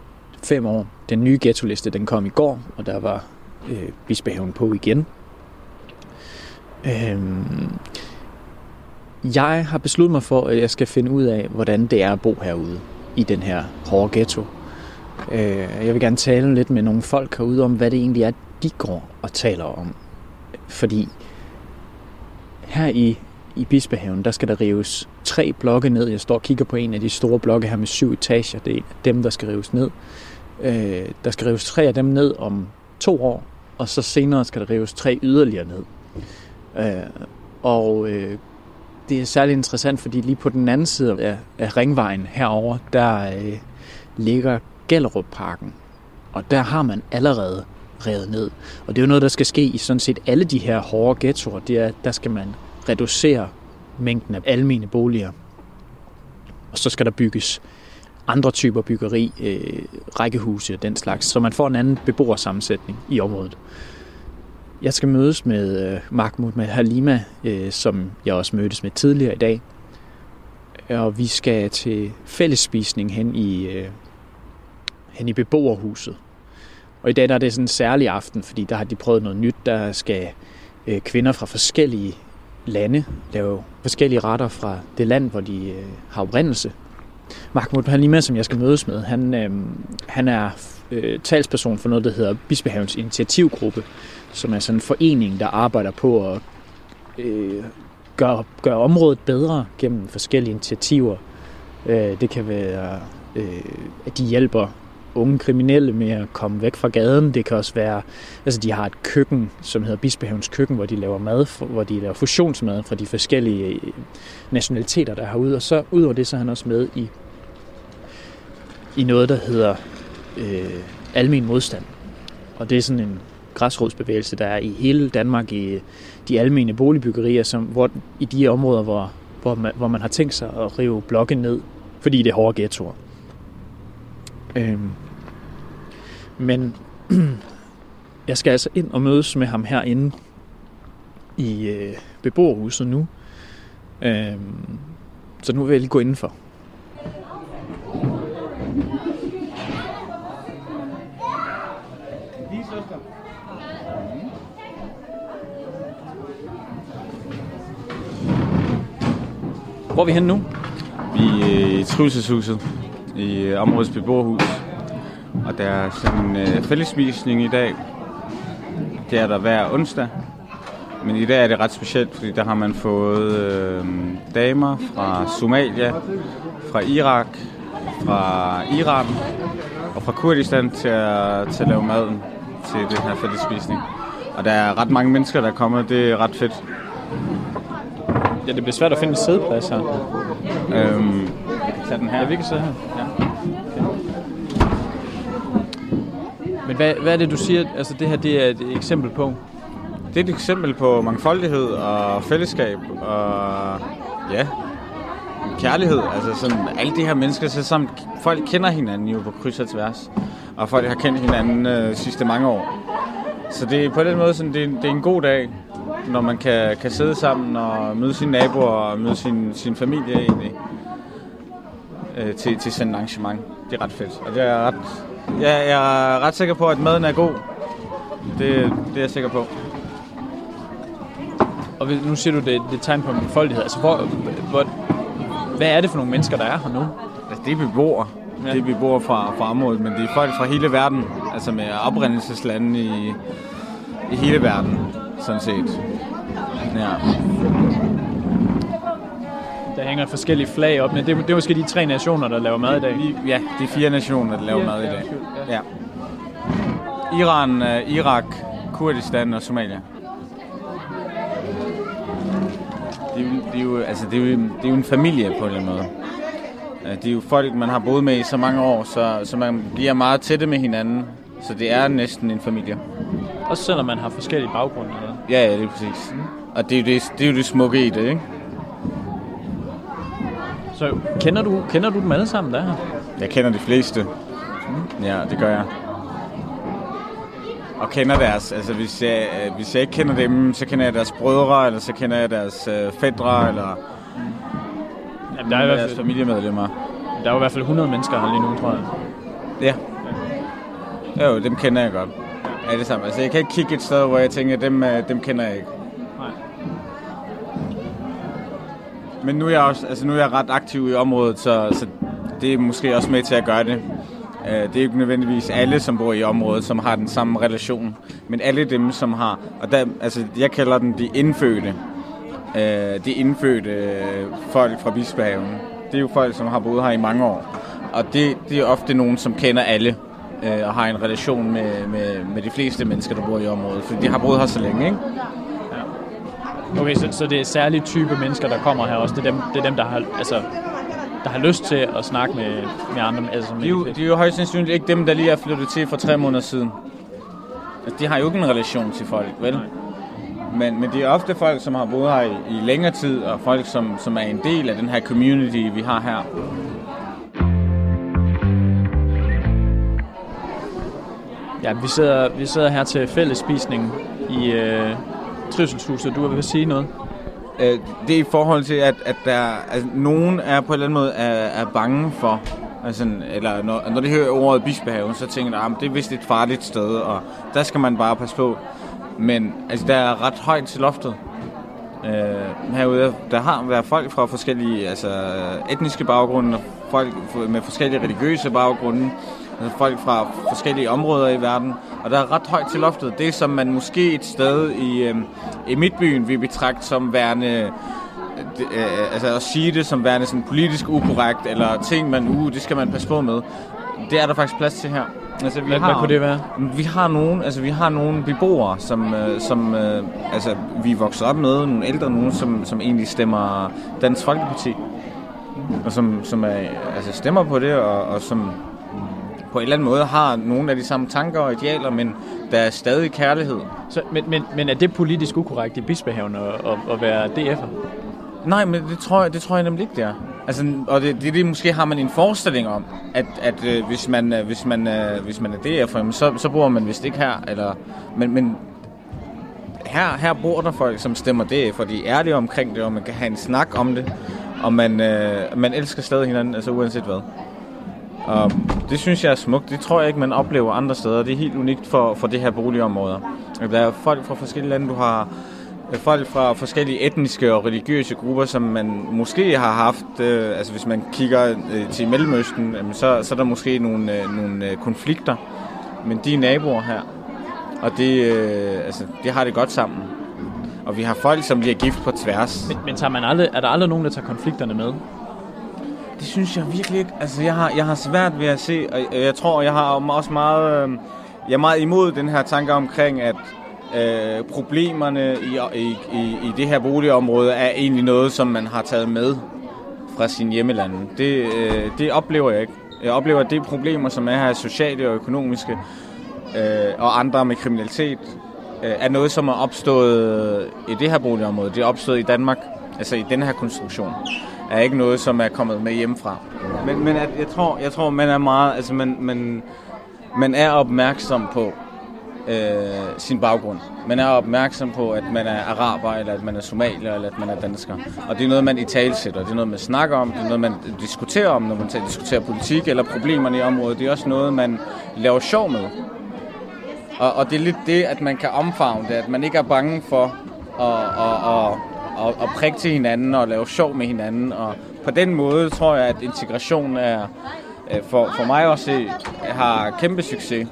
Speaker 1: fem år. Den nye ghetto-liste, den kom i går, og der var øh, Bispehaven på igen. Øhm, jeg har besluttet mig for, at jeg skal finde ud af, hvordan det er at bo herude i den her hårde ghetto. Øh, jeg vil gerne tale lidt med nogle folk herude om, hvad det egentlig er, de går og taler om. Fordi her i, i Bispehaven, der skal der rives tre blokke ned. Jeg står og kigger på en af de store blokke her med syv etager. Det er dem, der skal rives ned. Øh, der skal rives tre af dem ned om to år, og så senere skal der rives tre yderligere ned. Øh, og øh, det er særligt interessant, fordi lige på den anden side af, af ringvejen herover der øh, ligger Gellerup Parken. Og der har man allerede revet ned. Og det er jo noget, der skal ske i sådan set alle de her hårde ghettoer. Det er, der skal man reducere mængden af almene boliger. Og så skal der bygges andre typer byggeri, øh, rækkehuse og den slags, så man får en anden beboersammensætning i området. Jeg skal mødes med øh, Mahmoud med Halima, øh, som jeg også mødtes med tidligere i dag. Og vi skal til fællesspisning hen i, øh, hen i beboerhuset. Og i dag der er det sådan en særlig aften, fordi der har de prøvet noget nyt. Der skal øh, kvinder fra forskellige lande lave forskellige retter fra det land, hvor de øh, har oprindelse. Mahmoud Halima, som jeg skal mødes med, han, øh, han er øh, talsperson for noget, der hedder Bispehavens Initiativgruppe, som er sådan en forening, der arbejder på at øh, gøre, gøre området bedre gennem forskellige initiativer. Øh, det kan være, øh, at de hjælper unge kriminelle med at komme væk fra gaden. Det kan også være, altså de har et køkken, som hedder Bispehavens Køkken, hvor de laver mad, hvor de laver fusionsmad fra de forskellige øh, nationaliteter, der er herude. Og så udover det, så er han også med i, i noget, der hedder øh, Almen Modstand. Og det er sådan en græsrodsbevægelse, der er i hele Danmark i de almene boligbyggerier, som, hvor, i de områder, hvor, hvor, man, hvor man har tænkt sig at rive blokke ned, fordi det er hårde ghettoer. Øhm, men jeg skal altså ind og mødes med ham herinde i øh, beboerhuset nu. Øhm, så nu vil jeg lige gå indenfor. Hvor er vi henne nu?
Speaker 2: Vi er i Trivselshuset i øh, områdets beboerhus. Og der er sådan en øh, fællesvisning i dag. Det er der hver onsdag. Men i dag er det ret specielt, fordi der har man fået øh, damer fra Somalia, fra Irak, fra Iran og fra Kurdistan til at, til at lave maden til den her fællesvisning. Og der er ret mange mennesker, der er kommet. Det er ret fedt.
Speaker 1: Ja, det bliver svært at finde en sædeplads her.
Speaker 2: Øhm, vi kan tage den her.
Speaker 1: Ja, vi kan sidde her. Ja. Okay. Men hvad, hvad er det, du siger, altså det her det er et eksempel på?
Speaker 2: Det er et eksempel på mangfoldighed og fællesskab og ja, kærlighed. Altså sådan, alle de her mennesker så sammen, folk kender hinanden jo på kryds og tværs. Og folk har kendt hinanden øh, sidste mange år. Så det er på den måde sådan, det, det er en god dag, når man kan, kan sidde sammen og møde sine naboer og møde sin, sin familie egentlig øh, til, til sådan et arrangement. Det er ret fedt. Og det er ret, ja, jeg er ret sikker på, at maden er god. Det, det er jeg sikker på.
Speaker 1: Og nu siger du, det, det er et tegn på mangfoldighed. Altså, hvor, hvor, hvad er det for nogle mennesker, der er her nu?
Speaker 2: Altså, det er beboere.
Speaker 1: Ja.
Speaker 2: Det er beboere fra, fra området, men det er folk fra hele verden. Altså med oprindelseslande i, i hele verden, sådan set. Ja.
Speaker 1: Der hænger forskellige flag op, men det, er- det er måske de tre nationer, der laver mad i dag.
Speaker 2: Ja, det er fire nationer, der laver mad i dag.
Speaker 1: Ja.
Speaker 2: Iran, øh, Irak, Kurdistan og Somalia. Det er, jo, det, er jo, altså, det, er jo, det er jo en familie på en eller anden måde. Øh, Det er jo folk, man har boet med i så mange år, så, så man bliver meget tætte med hinanden. Så det er næsten en familie.
Speaker 1: Også selvom man har forskellige baggrunde. Eller?
Speaker 2: Ja, ja, det er præcis. Og det er, jo det, det er jo det smukke i det, ikke?
Speaker 1: Så kender du, kender du dem alle sammen, der er her?
Speaker 2: Jeg kender de fleste. Ja, det gør jeg. Og kender deres, altså hvis jeg, øh, hvis jeg ikke kender dem, så kender jeg deres brødre, eller så kender jeg deres øh, fædre, eller
Speaker 1: Jamen, der, er i hvert
Speaker 2: deres
Speaker 1: fald,
Speaker 2: familiemedlemmer.
Speaker 1: der er jo i hvert fald 100 mennesker her lige nu, tror jeg.
Speaker 2: Ja. Jo, dem kender jeg godt. Ja, det samme. Altså, jeg kan ikke kigge et sted, hvor jeg tænker, dem, øh, dem kender jeg ikke.
Speaker 1: Nej.
Speaker 2: Men nu er jeg også, altså nu er jeg ret aktiv i området, så, så det er måske også med til at gøre det. Øh, Det er ikke nødvendigvis alle, som bor i området, som har den samme relation, men alle dem, som har, og der, altså jeg kalder dem de indfødte, øh, de indfødte folk fra Bispehaven. Det er jo folk, som har boet her i mange år, og det, det er ofte nogen, som kender alle øh, og har en relation med, med, med de fleste mennesker, der bor i området, fordi de har boet her så længe, ikke?
Speaker 1: Okay, så, så det er særlige type mennesker, der kommer her også. Det er dem, det er dem der, har, altså, der har lyst til at snakke med, med andre. Altså, med
Speaker 2: De er, jo, de er jo højst sandsynligt ikke dem, der lige er flyttet til for tre måneder siden. Altså, de har jo ikke en relation til folk, vel? Men, men det er ofte folk, som har boet her i, i længere tid, og folk, som, som er en del af den her community, vi har her.
Speaker 1: Ja, vi sidder, vi sidder her til fællesspisning i øh, Trivselshuset. Du vil sige noget?
Speaker 2: Øh, det er i forhold til, at, at der, altså, nogen er på en eller anden måde er, er bange for, altså, eller når, når de hører ordet Bispehaven, så tænker de, ah, at det er vist et farligt sted, og der skal man bare passe på. Men altså, der er ret højt til loftet. Øh, herude, der har været folk fra forskellige altså, etniske baggrunde, og folk med forskellige religiøse baggrunde, altså folk fra forskellige områder i verden, og der er ret højt til loftet. Det, som man måske et sted i, øh, i midtbyen vil betragte som værende det, øh, altså at sige det som værende sådan politisk ukorrekt, eller ting, man, uh, det skal man passe på med. Det er der faktisk plads til her. Altså, vi
Speaker 1: Hvad, hvad kunne det være?
Speaker 2: vi har nogen, altså vi har nogle beboere, som, øh, som øh, altså, vi er vokset op med, nogle ældre nogen, som, som egentlig stemmer Dansk Folkeparti, og som, som er, altså stemmer på det, og, og som på en eller anden måde har nogle af de samme tanker og idealer, men der er stadig kærlighed.
Speaker 1: Så, men, men, men er det politisk ukorrekt i Bispehaven at, at, at være DF'er?
Speaker 2: Nej, men det tror jeg, det tror jeg nemlig ikke, det er. Altså, og det, det, det måske har man en forestilling om, at, at øh, hvis, man, øh, hvis, man, øh, hvis man er DF'er, så, så bor man vist ikke her. Eller, men, men her, her bor der folk, som stemmer det, for de er ærlige omkring det, og man kan have en snak om det, og man, øh, man elsker stadig hinanden, altså uanset hvad. Og det synes jeg er smukt. Det tror jeg ikke, man oplever andre steder. Det er helt unikt for, for det her boligområde. Der er folk fra forskellige lande. Du har øh, folk fra forskellige etniske og religiøse grupper, som man måske har haft. Øh, altså hvis man kigger øh, til Mellemøsten, øh, så, så er der måske nogle, øh, nogle øh, konflikter. Men de er naboer her. Og det, øh, altså, de har det godt sammen. Og vi har folk, som bliver gift på tværs.
Speaker 1: Men, men tager man aldrig, er der aldrig nogen, der tager konflikterne med?
Speaker 2: Det synes jeg virkelig ikke. Altså, jeg har, jeg har svært ved at se, og jeg, jeg tror, jeg har også meget, øh, jeg er meget imod den her tanke omkring, at øh, problemerne i, i, i, i det her boligområde er egentlig noget, som man har taget med fra sin hjemland. Det, øh, det oplever jeg ikke. Jeg oplever, at det er problemer, som er her sociale og økonomiske, øh, og andre med kriminalitet, øh, er noget, som er opstået i det her boligområde. Det er opstået i Danmark, altså i den her konstruktion er ikke noget, som er kommet med hjemmefra. Men, men at, jeg, tror, jeg tror, man er meget, altså man, man, man er opmærksom på øh, sin baggrund. Man er opmærksom på, at man er araber, eller at man er somalier, eller at man er dansker. Og det er noget, man i talsætter. Det er noget, man snakker om. Det er noget, man diskuterer om, når man diskuterer politik eller problemerne i området. Det er også noget, man laver sjov med. Og, og det er lidt det, at man kan omfavne det, at man ikke er bange for at, at, at, at, at prikke til hinanden og lave sjov med hinanden. Og på den måde tror jeg, at integration er, øh, for, for mig også øh, har kæmpe succes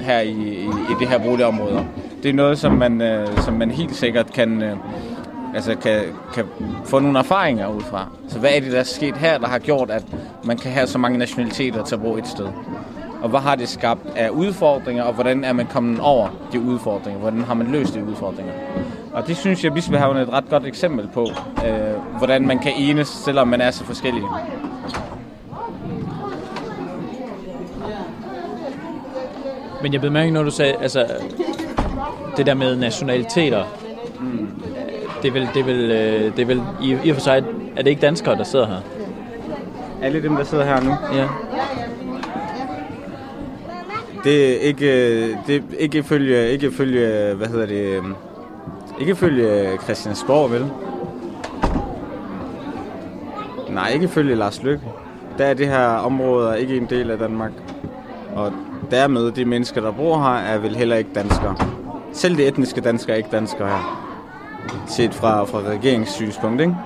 Speaker 2: her i, i, i det her boligområde. Det er noget, som man, øh, som man helt sikkert kan, øh, altså kan, kan få nogle erfaringer ud fra. Så hvad er det, der er sket her, der har gjort, at man kan have så mange nationaliteter til at bo et sted? Og hvad har det skabt af udfordringer, og hvordan er man kommet over de udfordringer? Hvordan har man løst de udfordringer? Og det synes jeg, Bispehaven er et ret godt eksempel på, øh, hvordan man kan enes, selvom man er så forskellige.
Speaker 1: Men jeg blev mærke, når du sagde, altså, det der med nationaliteter, mm. det er vel, det er vel, øh, det er vel i, i og for sig, er det ikke danskere, der sidder her?
Speaker 2: Alle dem, der sidder her nu?
Speaker 1: Ja.
Speaker 2: det er ikke, det er ikke ifølge, ikke ifølge, hvad hedder det, øhm, ikke følge øh, Christiansborg, vel? Nej, ikke følge Lars Lykke. Der er det her område ikke en del af Danmark. Og dermed, de mennesker, der bor her, er vel heller ikke danskere. Selv de etniske danskere er ikke danskere her. Set fra, fra regeringssynspunkt, ikke?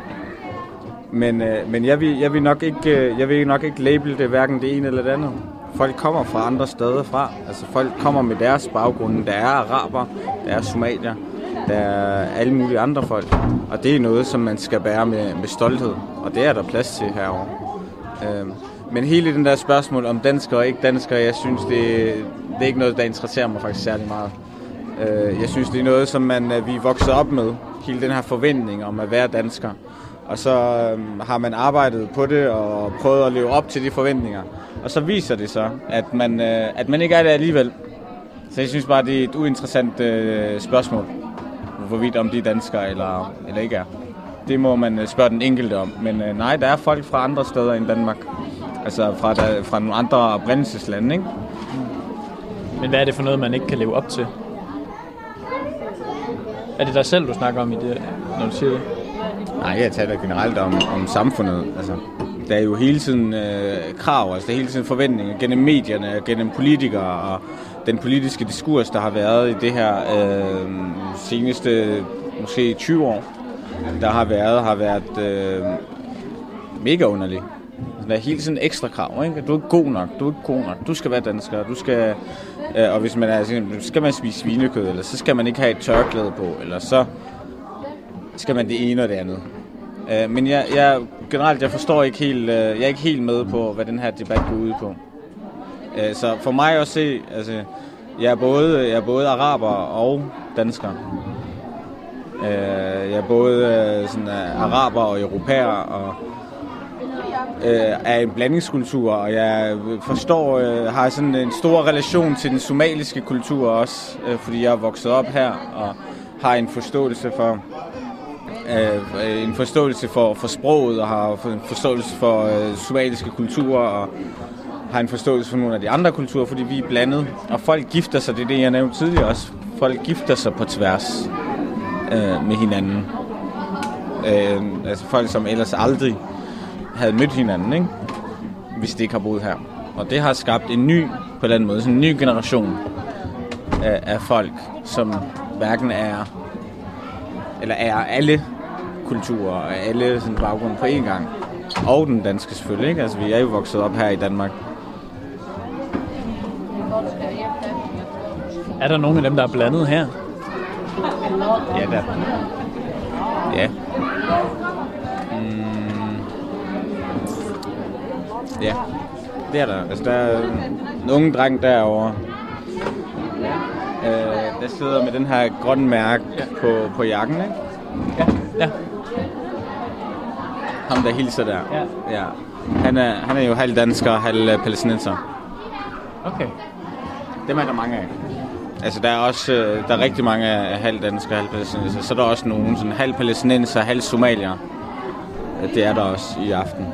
Speaker 2: Men, øh, men jeg, vil, jeg, vil nok ikke, øh, jeg vil nok ikke label det hverken det ene eller det andet. Folk kommer fra andre steder fra. Altså folk kommer med deres baggrunde. Der er araber, der er somalier, der er alle mulige andre folk. Og det er noget, som man skal bære med, med stolthed. Og det er der plads til herovre. Øh, men hele den der spørgsmål om danskere og ikke danskere, jeg synes, det, det er ikke noget, der interesserer mig faktisk særlig meget. Øh, jeg synes, det er noget, som man, øh, vi er vokset op med. Hele den her forventning om at være dansker. Og så øh, har man arbejdet på det og prøvet at leve op til de forventninger. Og så viser det så, at man, øh, at man ikke er det alligevel. Så jeg synes bare, det er et uinteressant øh, spørgsmål, hvorvidt om de er danskere eller, eller ikke er. Det må man øh, spørge den enkelte om. Men øh, nej, der er folk fra andre steder end Danmark. Altså fra, der, fra nogle andre oprindelseslande, ikke?
Speaker 1: Men hvad er det for noget, man ikke kan leve op til? Er det dig selv, du snakker om, i det, når du siger det?
Speaker 2: Nej, jeg taler generelt om, om samfundet. Altså, der er jo hele tiden øh, krav, altså der er hele tiden forventninger gennem medierne, gennem politikere og den politiske diskurs, der har været i det her øh, seneste måske 20 år, der har været, har været øh, mega underlig. Der er hele tiden ekstra krav, ikke? Du er ikke god nok, du er ikke god nok, du skal være dansker, du skal, øh, og hvis man er, så skal man spise svinekød, eller så skal man ikke have et tørklæde på, eller så skal man det ene og det andet. Øh, men jeg, jeg, generelt, jeg forstår ikke helt, øh, jeg er ikke helt med på, hvad den her debat går ud på. Øh, så for mig at se, altså, jeg er både, jeg er både araber og dansker. Øh, jeg er både øh, sådan, øh, araber og europæer og øh, er en blandingskultur, og jeg forstår, øh, har sådan en stor relation til den somaliske kultur også, øh, fordi jeg er vokset op her og har en forståelse for øh, en forståelse for, for sproget og har en forståelse for øh, somaliske kulturer og har en forståelse for nogle af de andre kulturer, fordi vi er blandet. Og folk gifter sig, det er det, jeg nævnte tidligere også. Folk gifter sig på tværs øh, med hinanden. Øh, altså folk, som ellers aldrig havde mødt hinanden, ikke? hvis de ikke har boet her. Og det har skabt en ny, på den måde, sådan en ny generation af, af folk, som hverken er, eller er alle kulturer og alle sådan baggrunde på én gang. Og den danske selvfølgelig, ikke? Altså vi er jo vokset op her i Danmark.
Speaker 1: Er der nogen af dem, der er blandet her?
Speaker 2: Ja, der. Ja. Mm. Ja, det er der. Altså, der er en unge dreng derovre. Øh, der sidder med den her grønne mærke på, på jakken, ikke?
Speaker 1: Ja. ja.
Speaker 2: Ham, der hilser der.
Speaker 1: Ja.
Speaker 2: ja. Han, er, han er jo halv dansker og halv palæstinenser.
Speaker 1: Okay.
Speaker 2: Dem er der mange af. Altså, der er også øh, der er rigtig mange af og halvpalæstinenser. Så er der også nogen sådan halv palæstinenser og halv somalier. Det er der også i aften.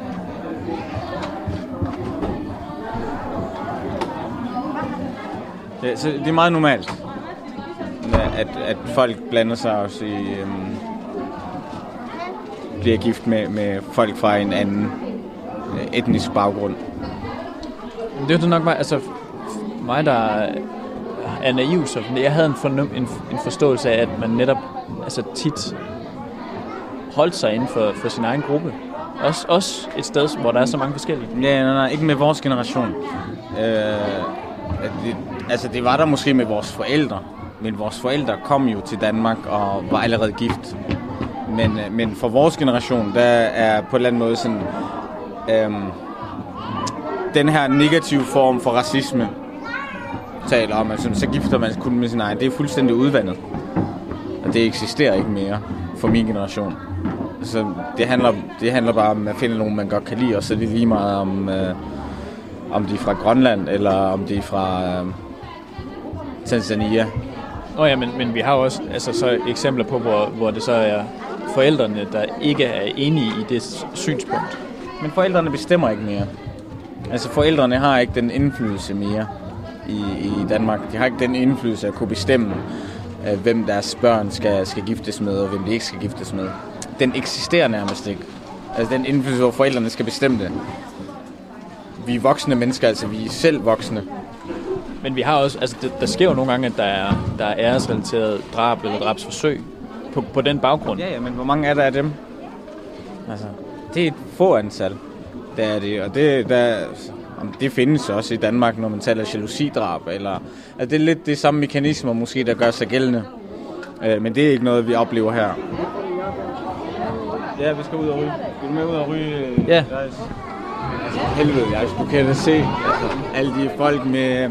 Speaker 2: Det, så det er meget normalt, at, at folk blander sig også i... Øhm, bliver gift med, med folk fra en anden øh, etnisk baggrund.
Speaker 1: Det er jo nok mig, altså mig, der er naiv, så jeg havde en, fornem, en, en forståelse af, at man netop altså tit holdt sig inden for, for sin egen gruppe. Også, også et sted, hvor der er så mange forskellige.
Speaker 2: Ja, nej, nej, ikke med vores generation. Øh, det, altså, det var der måske med vores forældre, men vores forældre kom jo til Danmark og var allerede gift. Men, øh, men for vores generation, der er på en eller anden måde sådan... Øh, den her negative form for racisme, taler om, at så gifter man kun med sin egen, det er fuldstændig udvandet. Og det eksisterer ikke mere for min generation. Så det handler, det handler bare om at finde nogen, man godt kan lide, og så er det lige meget om, øh, om de er fra Grønland, eller om de er fra øh, Tanzania.
Speaker 1: Nå ja, men, men vi har også altså, så eksempler på, hvor, hvor det så er forældrene, der ikke er enige i det synspunkt.
Speaker 2: Men forældrene bestemmer ikke mere. Altså forældrene har ikke den indflydelse mere i, i Danmark. De har ikke den indflydelse at kunne bestemme, øh, hvem deres børn skal, skal giftes med, og hvem de ikke skal giftes med. Den eksisterer nærmest ikke. Altså den indflydelse, hvor forældrene skal bestemme det. Vi er voksne mennesker, altså vi er selv voksne.
Speaker 1: Men vi har også, altså det, der sker jo nogle gange, at der er, der er æresrelateret drab eller drabsforsøg på, på den baggrund.
Speaker 2: Ja, ja, men hvor mange er der af dem? Altså, det er et få antal. Det er det, og det, der, om det findes også i Danmark, når man taler jalousidrab. Eller, altså det er lidt de samme mekanismer måske, der gør sig gældende. Øh, men det er ikke noget, vi oplever her. Ja, vi skal ud og ryge. Vil du med ud og ryge? øh,
Speaker 1: Ja.
Speaker 2: Altså, helvede, jeg du kan da se altså, alle de folk med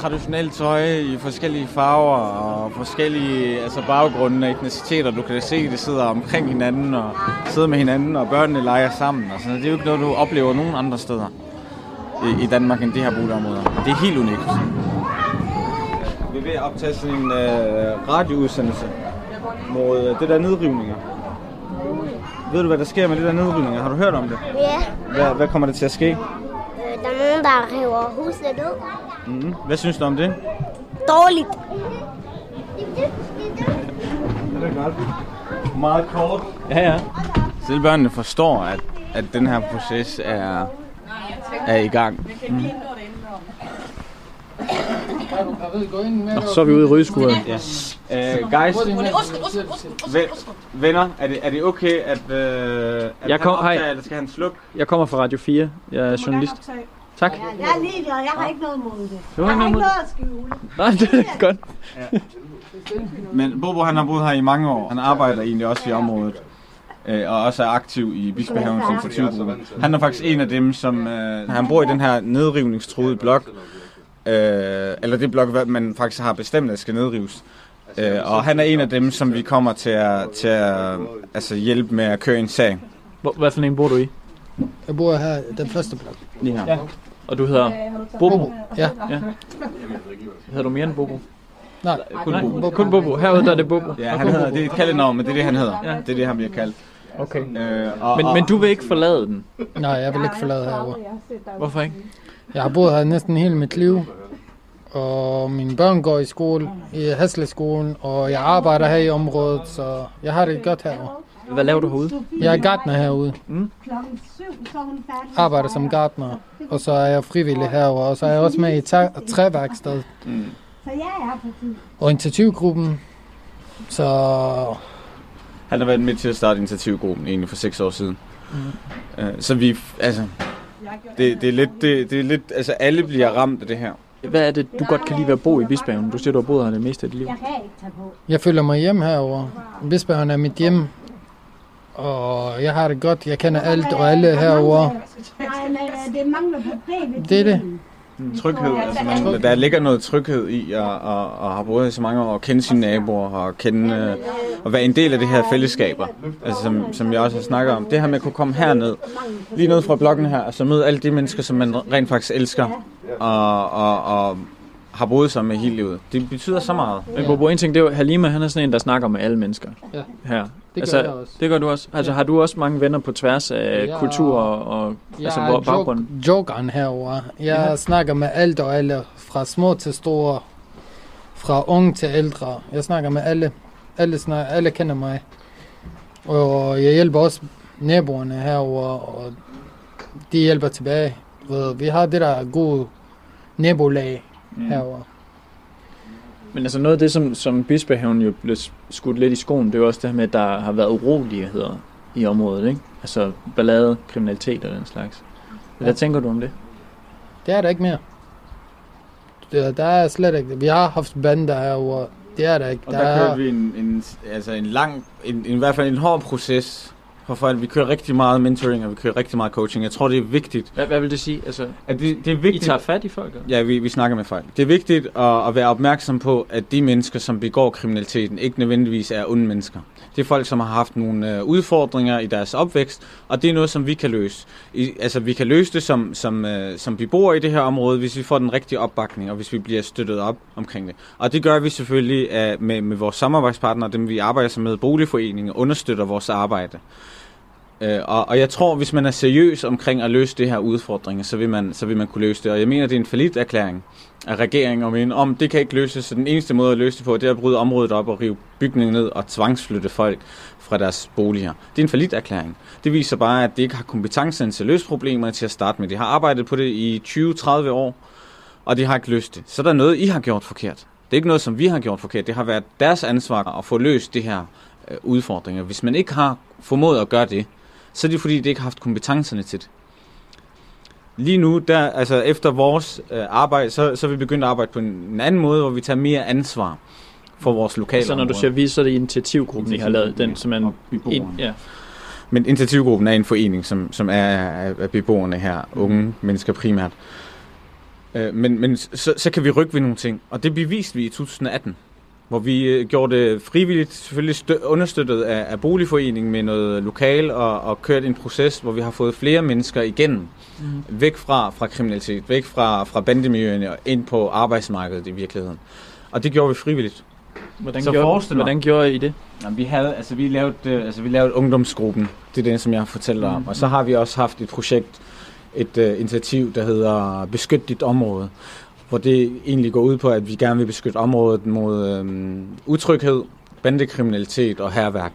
Speaker 2: traditionelt tøj i forskellige farver og forskellige altså baggrunde og etniciteter. Du kan se, at de sidder omkring hinanden og sidder med hinanden, og børnene leger sammen. Og sådan. Det er jo ikke noget, du oplever nogen andre steder i, i Danmark end de her boligområder. Det er helt unikt. Vi er ved at optage sådan en øh, radioudsendelse mod øh, det der nedrivninger. Ved du, hvad der sker med det der nedrivninger? Har du hørt om det?
Speaker 7: Ja,
Speaker 2: Hvad, hvad kommer det til at ske?
Speaker 7: Øh, der er nogen, der river huset ned.
Speaker 2: Mm-hmm. Hvad synes du om det?
Speaker 7: Dårligt.
Speaker 2: Meget kort.
Speaker 1: Ja, ja.
Speaker 2: Selv børnene forstår, at, at den her proces er, er i gang. Mm.
Speaker 1: Nå, så er vi ude i rygeskuret.
Speaker 2: Ja. Uh, guys, ve- venner, er det, er det okay, at, uh, at
Speaker 1: Jeg
Speaker 2: jeg
Speaker 1: kom- hej.
Speaker 2: optager, eller skal han slukke?
Speaker 1: Jeg kommer fra Radio 4. Jeg er journalist. Tak.
Speaker 5: Jeg er ligeglad, jeg har ikke noget mod det.
Speaker 1: Du har
Speaker 5: Jeg har
Speaker 1: ikke noget
Speaker 5: noget at skjule.
Speaker 1: Nej, det er godt.
Speaker 2: Men Bobo, han har boet her i mange år. Han arbejder egentlig også i området. øh, og også er aktiv i Bispehavens initiativgruppe. Han er faktisk en af dem, som... Øh, han bor i den her nedrivningstruede blok. Øh, eller det blok, hvad man faktisk har bestemt, at skal nedrives. Øh, og han er en af dem, som vi kommer til at, til at altså hjælpe med at køre en sag.
Speaker 1: Hvor, hvad for en bor du i?
Speaker 9: Jeg bor her, den første blok.
Speaker 2: Lige her.
Speaker 1: Ja. Og du hedder Bobo?
Speaker 9: Ja.
Speaker 1: ja. Hedder du mere end Bobo?
Speaker 9: Nej,
Speaker 1: kun Bobo. Kun Bobo. Herude der er det Bobo.
Speaker 2: Ja, han hedder, det er et kaldenavn, men det er det, han hedder.
Speaker 1: Ja.
Speaker 2: Det er det, han bliver kaldt.
Speaker 1: Okay.
Speaker 2: Øh, og,
Speaker 1: Men, men du vil ikke forlade den?
Speaker 9: Nej, jeg vil ikke forlade herovre.
Speaker 1: Hvorfor ikke?
Speaker 9: Jeg har boet her næsten hele mit liv. Og mine børn går i skole, i Hasleskolen, og jeg arbejder her i området, så jeg har det godt herovre.
Speaker 1: Hvad laver du herude?
Speaker 9: Jeg er gartner herude.
Speaker 1: Mm.
Speaker 9: Arbejder som gartner, og så er jeg frivillig herovre, og så er jeg også med i træ- træværksted
Speaker 2: Mm.
Speaker 5: Er
Speaker 9: og initiativgruppen. Så
Speaker 2: Han har været med til at starte initiativgruppen egentlig for seks år siden.
Speaker 9: Mm.
Speaker 2: Øh, så vi, altså, det, det er lidt, det, det er lidt, altså alle bliver ramt af det her.
Speaker 1: Hvad er det, du godt kan lide ved at bo i Bispehaven? Du siger, du har boet her det meste af dit liv.
Speaker 5: Jeg kan ikke tage på.
Speaker 9: jeg føler mig hjem herovre. Bispehavn er mit hjem, og jeg har det godt. Jeg kender alt og alle herovre.
Speaker 5: Nej, men øh, det mangler på.
Speaker 9: Det er det.
Speaker 2: Tryghed, altså man, der ligger noget tryghed i at, at, at have boet i så mange år, og kende sine naboer, og kende, og være en del af det her fællesskaber, altså som, som jeg også har snakket om. Det her med at kunne komme herned, lige ned fra blokken her, og så møde alle de mennesker, som man rent faktisk elsker, og, og, og har boet sammen med hele livet. Det betyder så meget.
Speaker 1: Men Bobo, en ting, det er jo, Halima, han er sådan en, der snakker med alle mennesker
Speaker 9: Ja.
Speaker 1: her.
Speaker 9: gør
Speaker 1: altså,
Speaker 9: jeg også.
Speaker 1: Det gør du også. Altså, har du også mange venner på tværs af
Speaker 9: Ja.
Speaker 1: kultur og, og altså, hvor, baggrund?
Speaker 9: jok- jokeren herovre. Jeg
Speaker 1: Ja.
Speaker 9: snakker med alt og alle, fra små til store, fra unge til ældre. Jeg snakker med alle. Alle, snak, alle kender mig. Og jeg hjælper også naboerne herover og de hjælper tilbage. Vi har det der gode nabolag
Speaker 1: Mm.
Speaker 9: herover.
Speaker 1: Men altså noget af det, som, som Bispehaven jo blev skudt lidt i skoen, det er jo også det her med, at der har været uroligheder i området, ikke? Altså ballade, kriminalitet og den slags. Hvad
Speaker 9: Ja.
Speaker 1: tænker du om det?
Speaker 9: Det er der ikke mere. Det, der er slet ikke. Vi har haft bander herover. Det er der ikke.
Speaker 2: Og
Speaker 9: der
Speaker 2: der
Speaker 9: er,
Speaker 2: kørte vi en, en, altså en lang, en, en, i hvert fald en hård proces for folk. Vi kører rigtig meget mentoring, og vi kører rigtig meget coaching. Jeg tror, det er vigtigt.
Speaker 1: Hvad, hvad vil det sige? Altså,
Speaker 2: At det, det er
Speaker 1: I
Speaker 2: vigtigt.
Speaker 1: tager fat i folk? eller?
Speaker 2: Ja, vi, vi snakker med folk. Det er vigtigt at, at være opmærksom på, at de mennesker, som begår kriminaliteten, ikke nødvendigvis er onde mennesker. Det er folk, som har haft nogle øh, udfordringer i deres opvækst, og det er noget, som vi kan løse. I, altså, vi kan løse det som, som, øh, som beboere i det her område, hvis vi får den rigtige opbakning, og hvis vi bliver støttet op omkring det. Og det gør vi selvfølgelig uh, med, med vores samarbejdspartnere, dem vi arbejder med, boligforeninger, understøtter vores arbejde. Øh, og, og jeg tror, hvis man er seriøs omkring at løse det her udfordringer, så vil man, så vil man kunne løse det. Og jeg mener, det er en falit erklæring af regeringen om, en, om det kan ikke løses. Så den eneste måde at løse det på, det er at bryde området op og rive bygningen ned og tvangsflytte folk fra deres boliger. Det er en falit erklæring. Det viser bare, at det ikke har kompetencen til at løse problemerne til at starte med. De har arbejdet på det i 20-30 år, og de har ikke løst det. Så der er noget, I har gjort forkert. Det er ikke noget, som vi har gjort forkert. Det har været deres ansvar at få løst det her øh, udfordringer. Hvis man ikke har formået at gøre det, så er det fordi, det ikke har haft kompetencerne til det. Lige nu, der, altså efter vores øh, arbejde, så, så er vi begyndt at arbejde på en, en anden måde, hvor vi tager mere ansvar for vores lokale
Speaker 1: Så når du siger vi, så er det initiativgruppen, I har lavet, den som er en, ja.
Speaker 2: Men initiativgruppen er en forening, som, som er af af beboerne her, unge mennesker primært. Øh, Men, men så, så kan vi rykke ved nogle ting, og det beviste vi i 2018, hvor vi øh, gjorde det frivilligt, selvfølgelig stø- understøttet af, af boligforeningen med noget lokal, og, og kørt en proces, hvor vi har fået flere mennesker igennem,
Speaker 1: Mm.
Speaker 2: væk fra, fra kriminalitet, væk fra, fra bandemiljøerne og ind på arbejdsmarkedet i virkeligheden. Og det gjorde vi frivilligt.
Speaker 1: Hvordan,
Speaker 2: Så
Speaker 1: gjorde,
Speaker 2: forestil dig-
Speaker 1: hvordan gjorde I det?
Speaker 2: Jamen, vi havde, altså vi lavede, øh, altså vi lavede ungdomsgruppen. Det er det, som jeg har fortalt dig om. Og så har vi også haft et projekt, et uh, initiativ, der hedder Beskyt dit område. Hvor det egentlig går ud på, at vi gerne vil beskytte området mod øhm, utryghed, bandekriminalitet og herværk.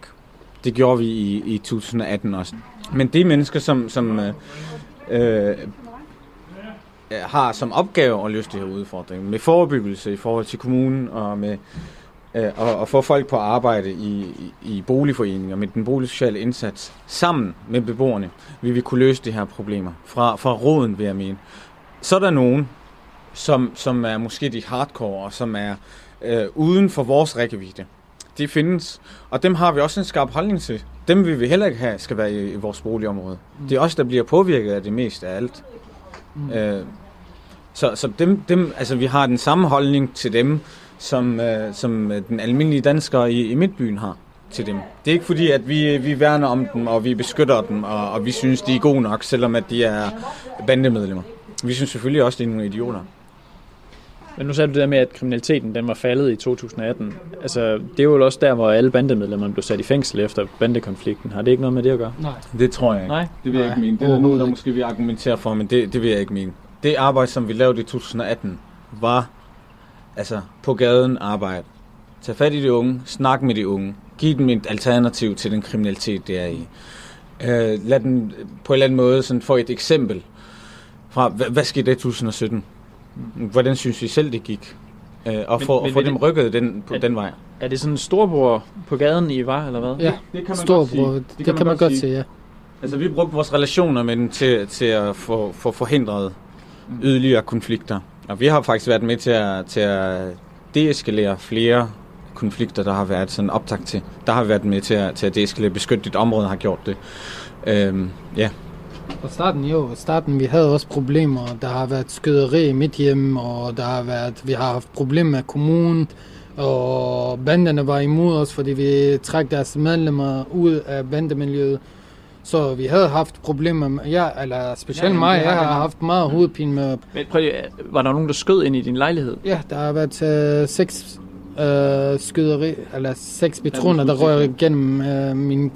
Speaker 2: Det gjorde vi i, i 2018 også. Men det er mennesker, som, som øh, øh, har som opgave at løse de her udfordringer. Med forebyggelse i forhold til kommunen og med øh, og, og få folk på arbejde i, i, i boligforeninger med den boligsociale indsats sammen med beboerne, vil vi kunne løse de her problemer fra, fra roden, vil jeg mene. Så er der nogen, som, som er måske de hardcore, og som er øh, uden for vores rækkevidde. De findes, og dem har vi også en skarp holdning til. Dem vil vi heller ikke have, skal være i, i vores boligområde. Mm. Det er os, der bliver påvirket af det meste af alt. Mm. Øh, så så dem, dem, altså, vi har den samme holdning til dem, som, øh, som øh, den almindelige dansker i, i Midtbyen har til dem. Det er ikke fordi, at vi, vi værner om dem, og vi beskytter dem, og, og vi synes, de er gode nok, selvom at de er bandemedlemmer. Vi synes selvfølgelig også, det er nogle idioter.
Speaker 1: Men nu sagde du det der med, at kriminaliteten den var faldet i 2018. Altså, det er jo også der, hvor alle bandemedlemmerne blev sat i fængsel efter bandekonflikten. Har det ikke noget med det at gøre?
Speaker 9: Nej.
Speaker 2: Det tror jeg ikke.
Speaker 1: Nej.
Speaker 2: Det vil jeg ikke mene. Det er noget, der måske vi argumenterer for, men det, det vil jeg ikke mene. Det arbejde, som vi lavede i 2018, var altså på gaden arbejde. Tag fat i de unge, snak med de unge, giv dem et alternativ til den kriminalitet, det er i. Uh, lad dem på en eller anden måde sådan få et eksempel fra, hvad, hvad skete der i 2017? Hvordan synes vi selv, det gik? Uh, og få,
Speaker 1: men
Speaker 2: og få dem rykket den, på
Speaker 1: Er-
Speaker 2: den vej.
Speaker 1: Er det sådan en storbror på gaden, I var, eller hvad?
Speaker 9: Ja,
Speaker 2: det kan man
Speaker 9: Storbror,
Speaker 2: godt sige.
Speaker 9: det, det kan, man godt sige, ja.
Speaker 2: Altså, vi brugte vores relationer med den til, til at få, få forhindret yderligere konflikter. Og vi har faktisk været med til at, til at deeskalere flere konflikter, der har været sådan optag til. Der har vi været med til at, til at deeskalere, beskytte dit område har gjort det. Øhm, ja.
Speaker 9: Fra starten, jo. I starten, vi havde også problemer. Der har været skyderi i mit hjem, og der har været, vi har haft problemer med kommunen, og banderne var imod os, fordi vi trak deres medlemmer ud af bandemiljøet. Så vi havde haft problemer med, ja, eller specielt
Speaker 1: Ja,
Speaker 9: mig, jeg har haft meget hovedpine med,
Speaker 1: Men prøv lige, var der nogen, der skød ind i din lejlighed?
Speaker 9: ja, der har været øh, seks øh, skyderi, eller seks patroner, der røg igennem øh, min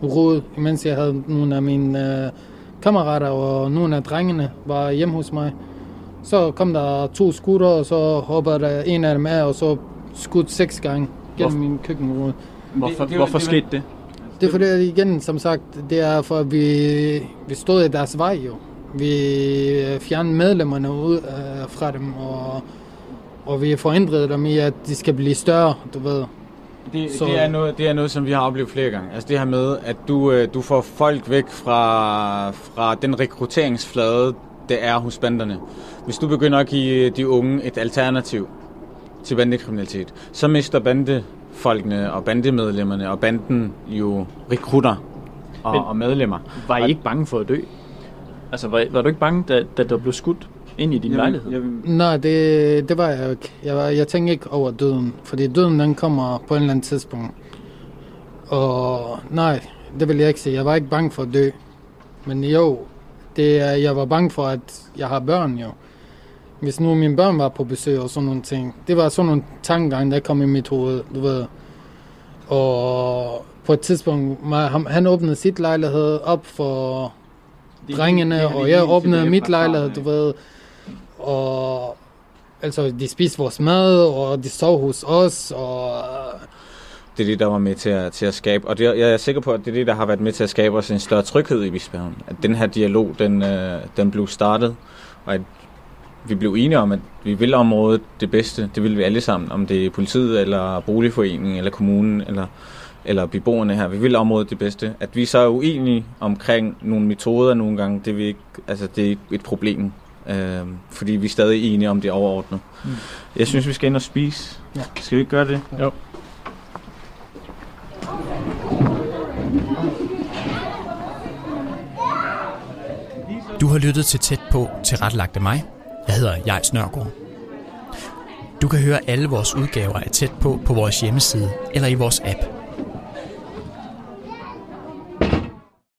Speaker 9: køkkenrude, imens jeg havde nogle af mine øh, kammerater og nogle af drengene var hjemme hos mig. Så kom der to skutter, og så hoppede der en af dem af, og så skudt seks gange gennem
Speaker 1: Hvorfor-
Speaker 9: min køkkenrude.
Speaker 1: Hvorfor, hvorfor skete det?
Speaker 9: Det er fordi, igen, som sagt, det er for, at vi, vi stod i deres vej jo. Vi fjernede medlemmerne ud øh, fra dem, og, og vi forhindrede dem i, at de skal blive større, du ved.
Speaker 2: Det,
Speaker 9: Så-
Speaker 2: det, er noget, det er noget, som vi har oplevet flere gange. Altså det her med, at du, øh, du får folk væk fra, fra den rekrutteringsflade, det er hos banderne. Hvis du begynder at give de unge et alternativ til bandekriminalitet, så mister bandefolkene og bandemedlemmerne og banden jo rekrutter og,
Speaker 1: Men-
Speaker 2: og medlemmer.
Speaker 1: Var I ikke bange for at dø? Altså, var, var du ikke bange, da, da der blev skudt ind i din lejlighed?
Speaker 2: Jeg,
Speaker 9: Nej, det, det var jeg ikke. Jeg, var, jeg tænkte ikke over døden, fordi døden den kommer på en eller anden tidspunkt. Og nej, det vil jeg ikke sige. Jeg var ikke bange for at dø. Men jo, det er, jeg var bange for, at jeg har børn jo. Hvis nu mine børn var på besøg og sådan nogle ting. Det var sådan nogle tankegange, der kom i mit hoved, du ved. Og på et tidspunkt, han åbnede sit lejlighed op for drengene, og jeg åbnede mit lejlighed, du ved. Og altså, de spiste vores mad, og de sov hos os, og
Speaker 2: Det er det, der var med til at, til at skabe, og det, jeg er sikker på, at det er det, der har været med til at skabe os en større tryghed i Bispehaven. At den her dialog, den, øh, den blev startet, og at vi blev enige om, at vi vil området det bedste. Det vil vi alle sammen, om det er politiet, eller boligforeningen, eller kommunen, eller, eller beboerne her. Vi vil området det bedste. At vi så er uenige omkring nogle metoder nogle gange, det vi ikke, altså, det er ikke et problem. Øh, fordi vi er stadig enige om det overordnet. Mm. Jeg synes, vi skal ind og spise.
Speaker 9: Ja.
Speaker 2: Skal vi ikke gøre det?
Speaker 1: Jo.
Speaker 3: Du har lyttet til Tæt på tilrettelagt af mig. Jeg hedder Jais Nørgaard. Du kan høre alle vores udgaver af Tæt på på vores hjemmeside eller i vores app.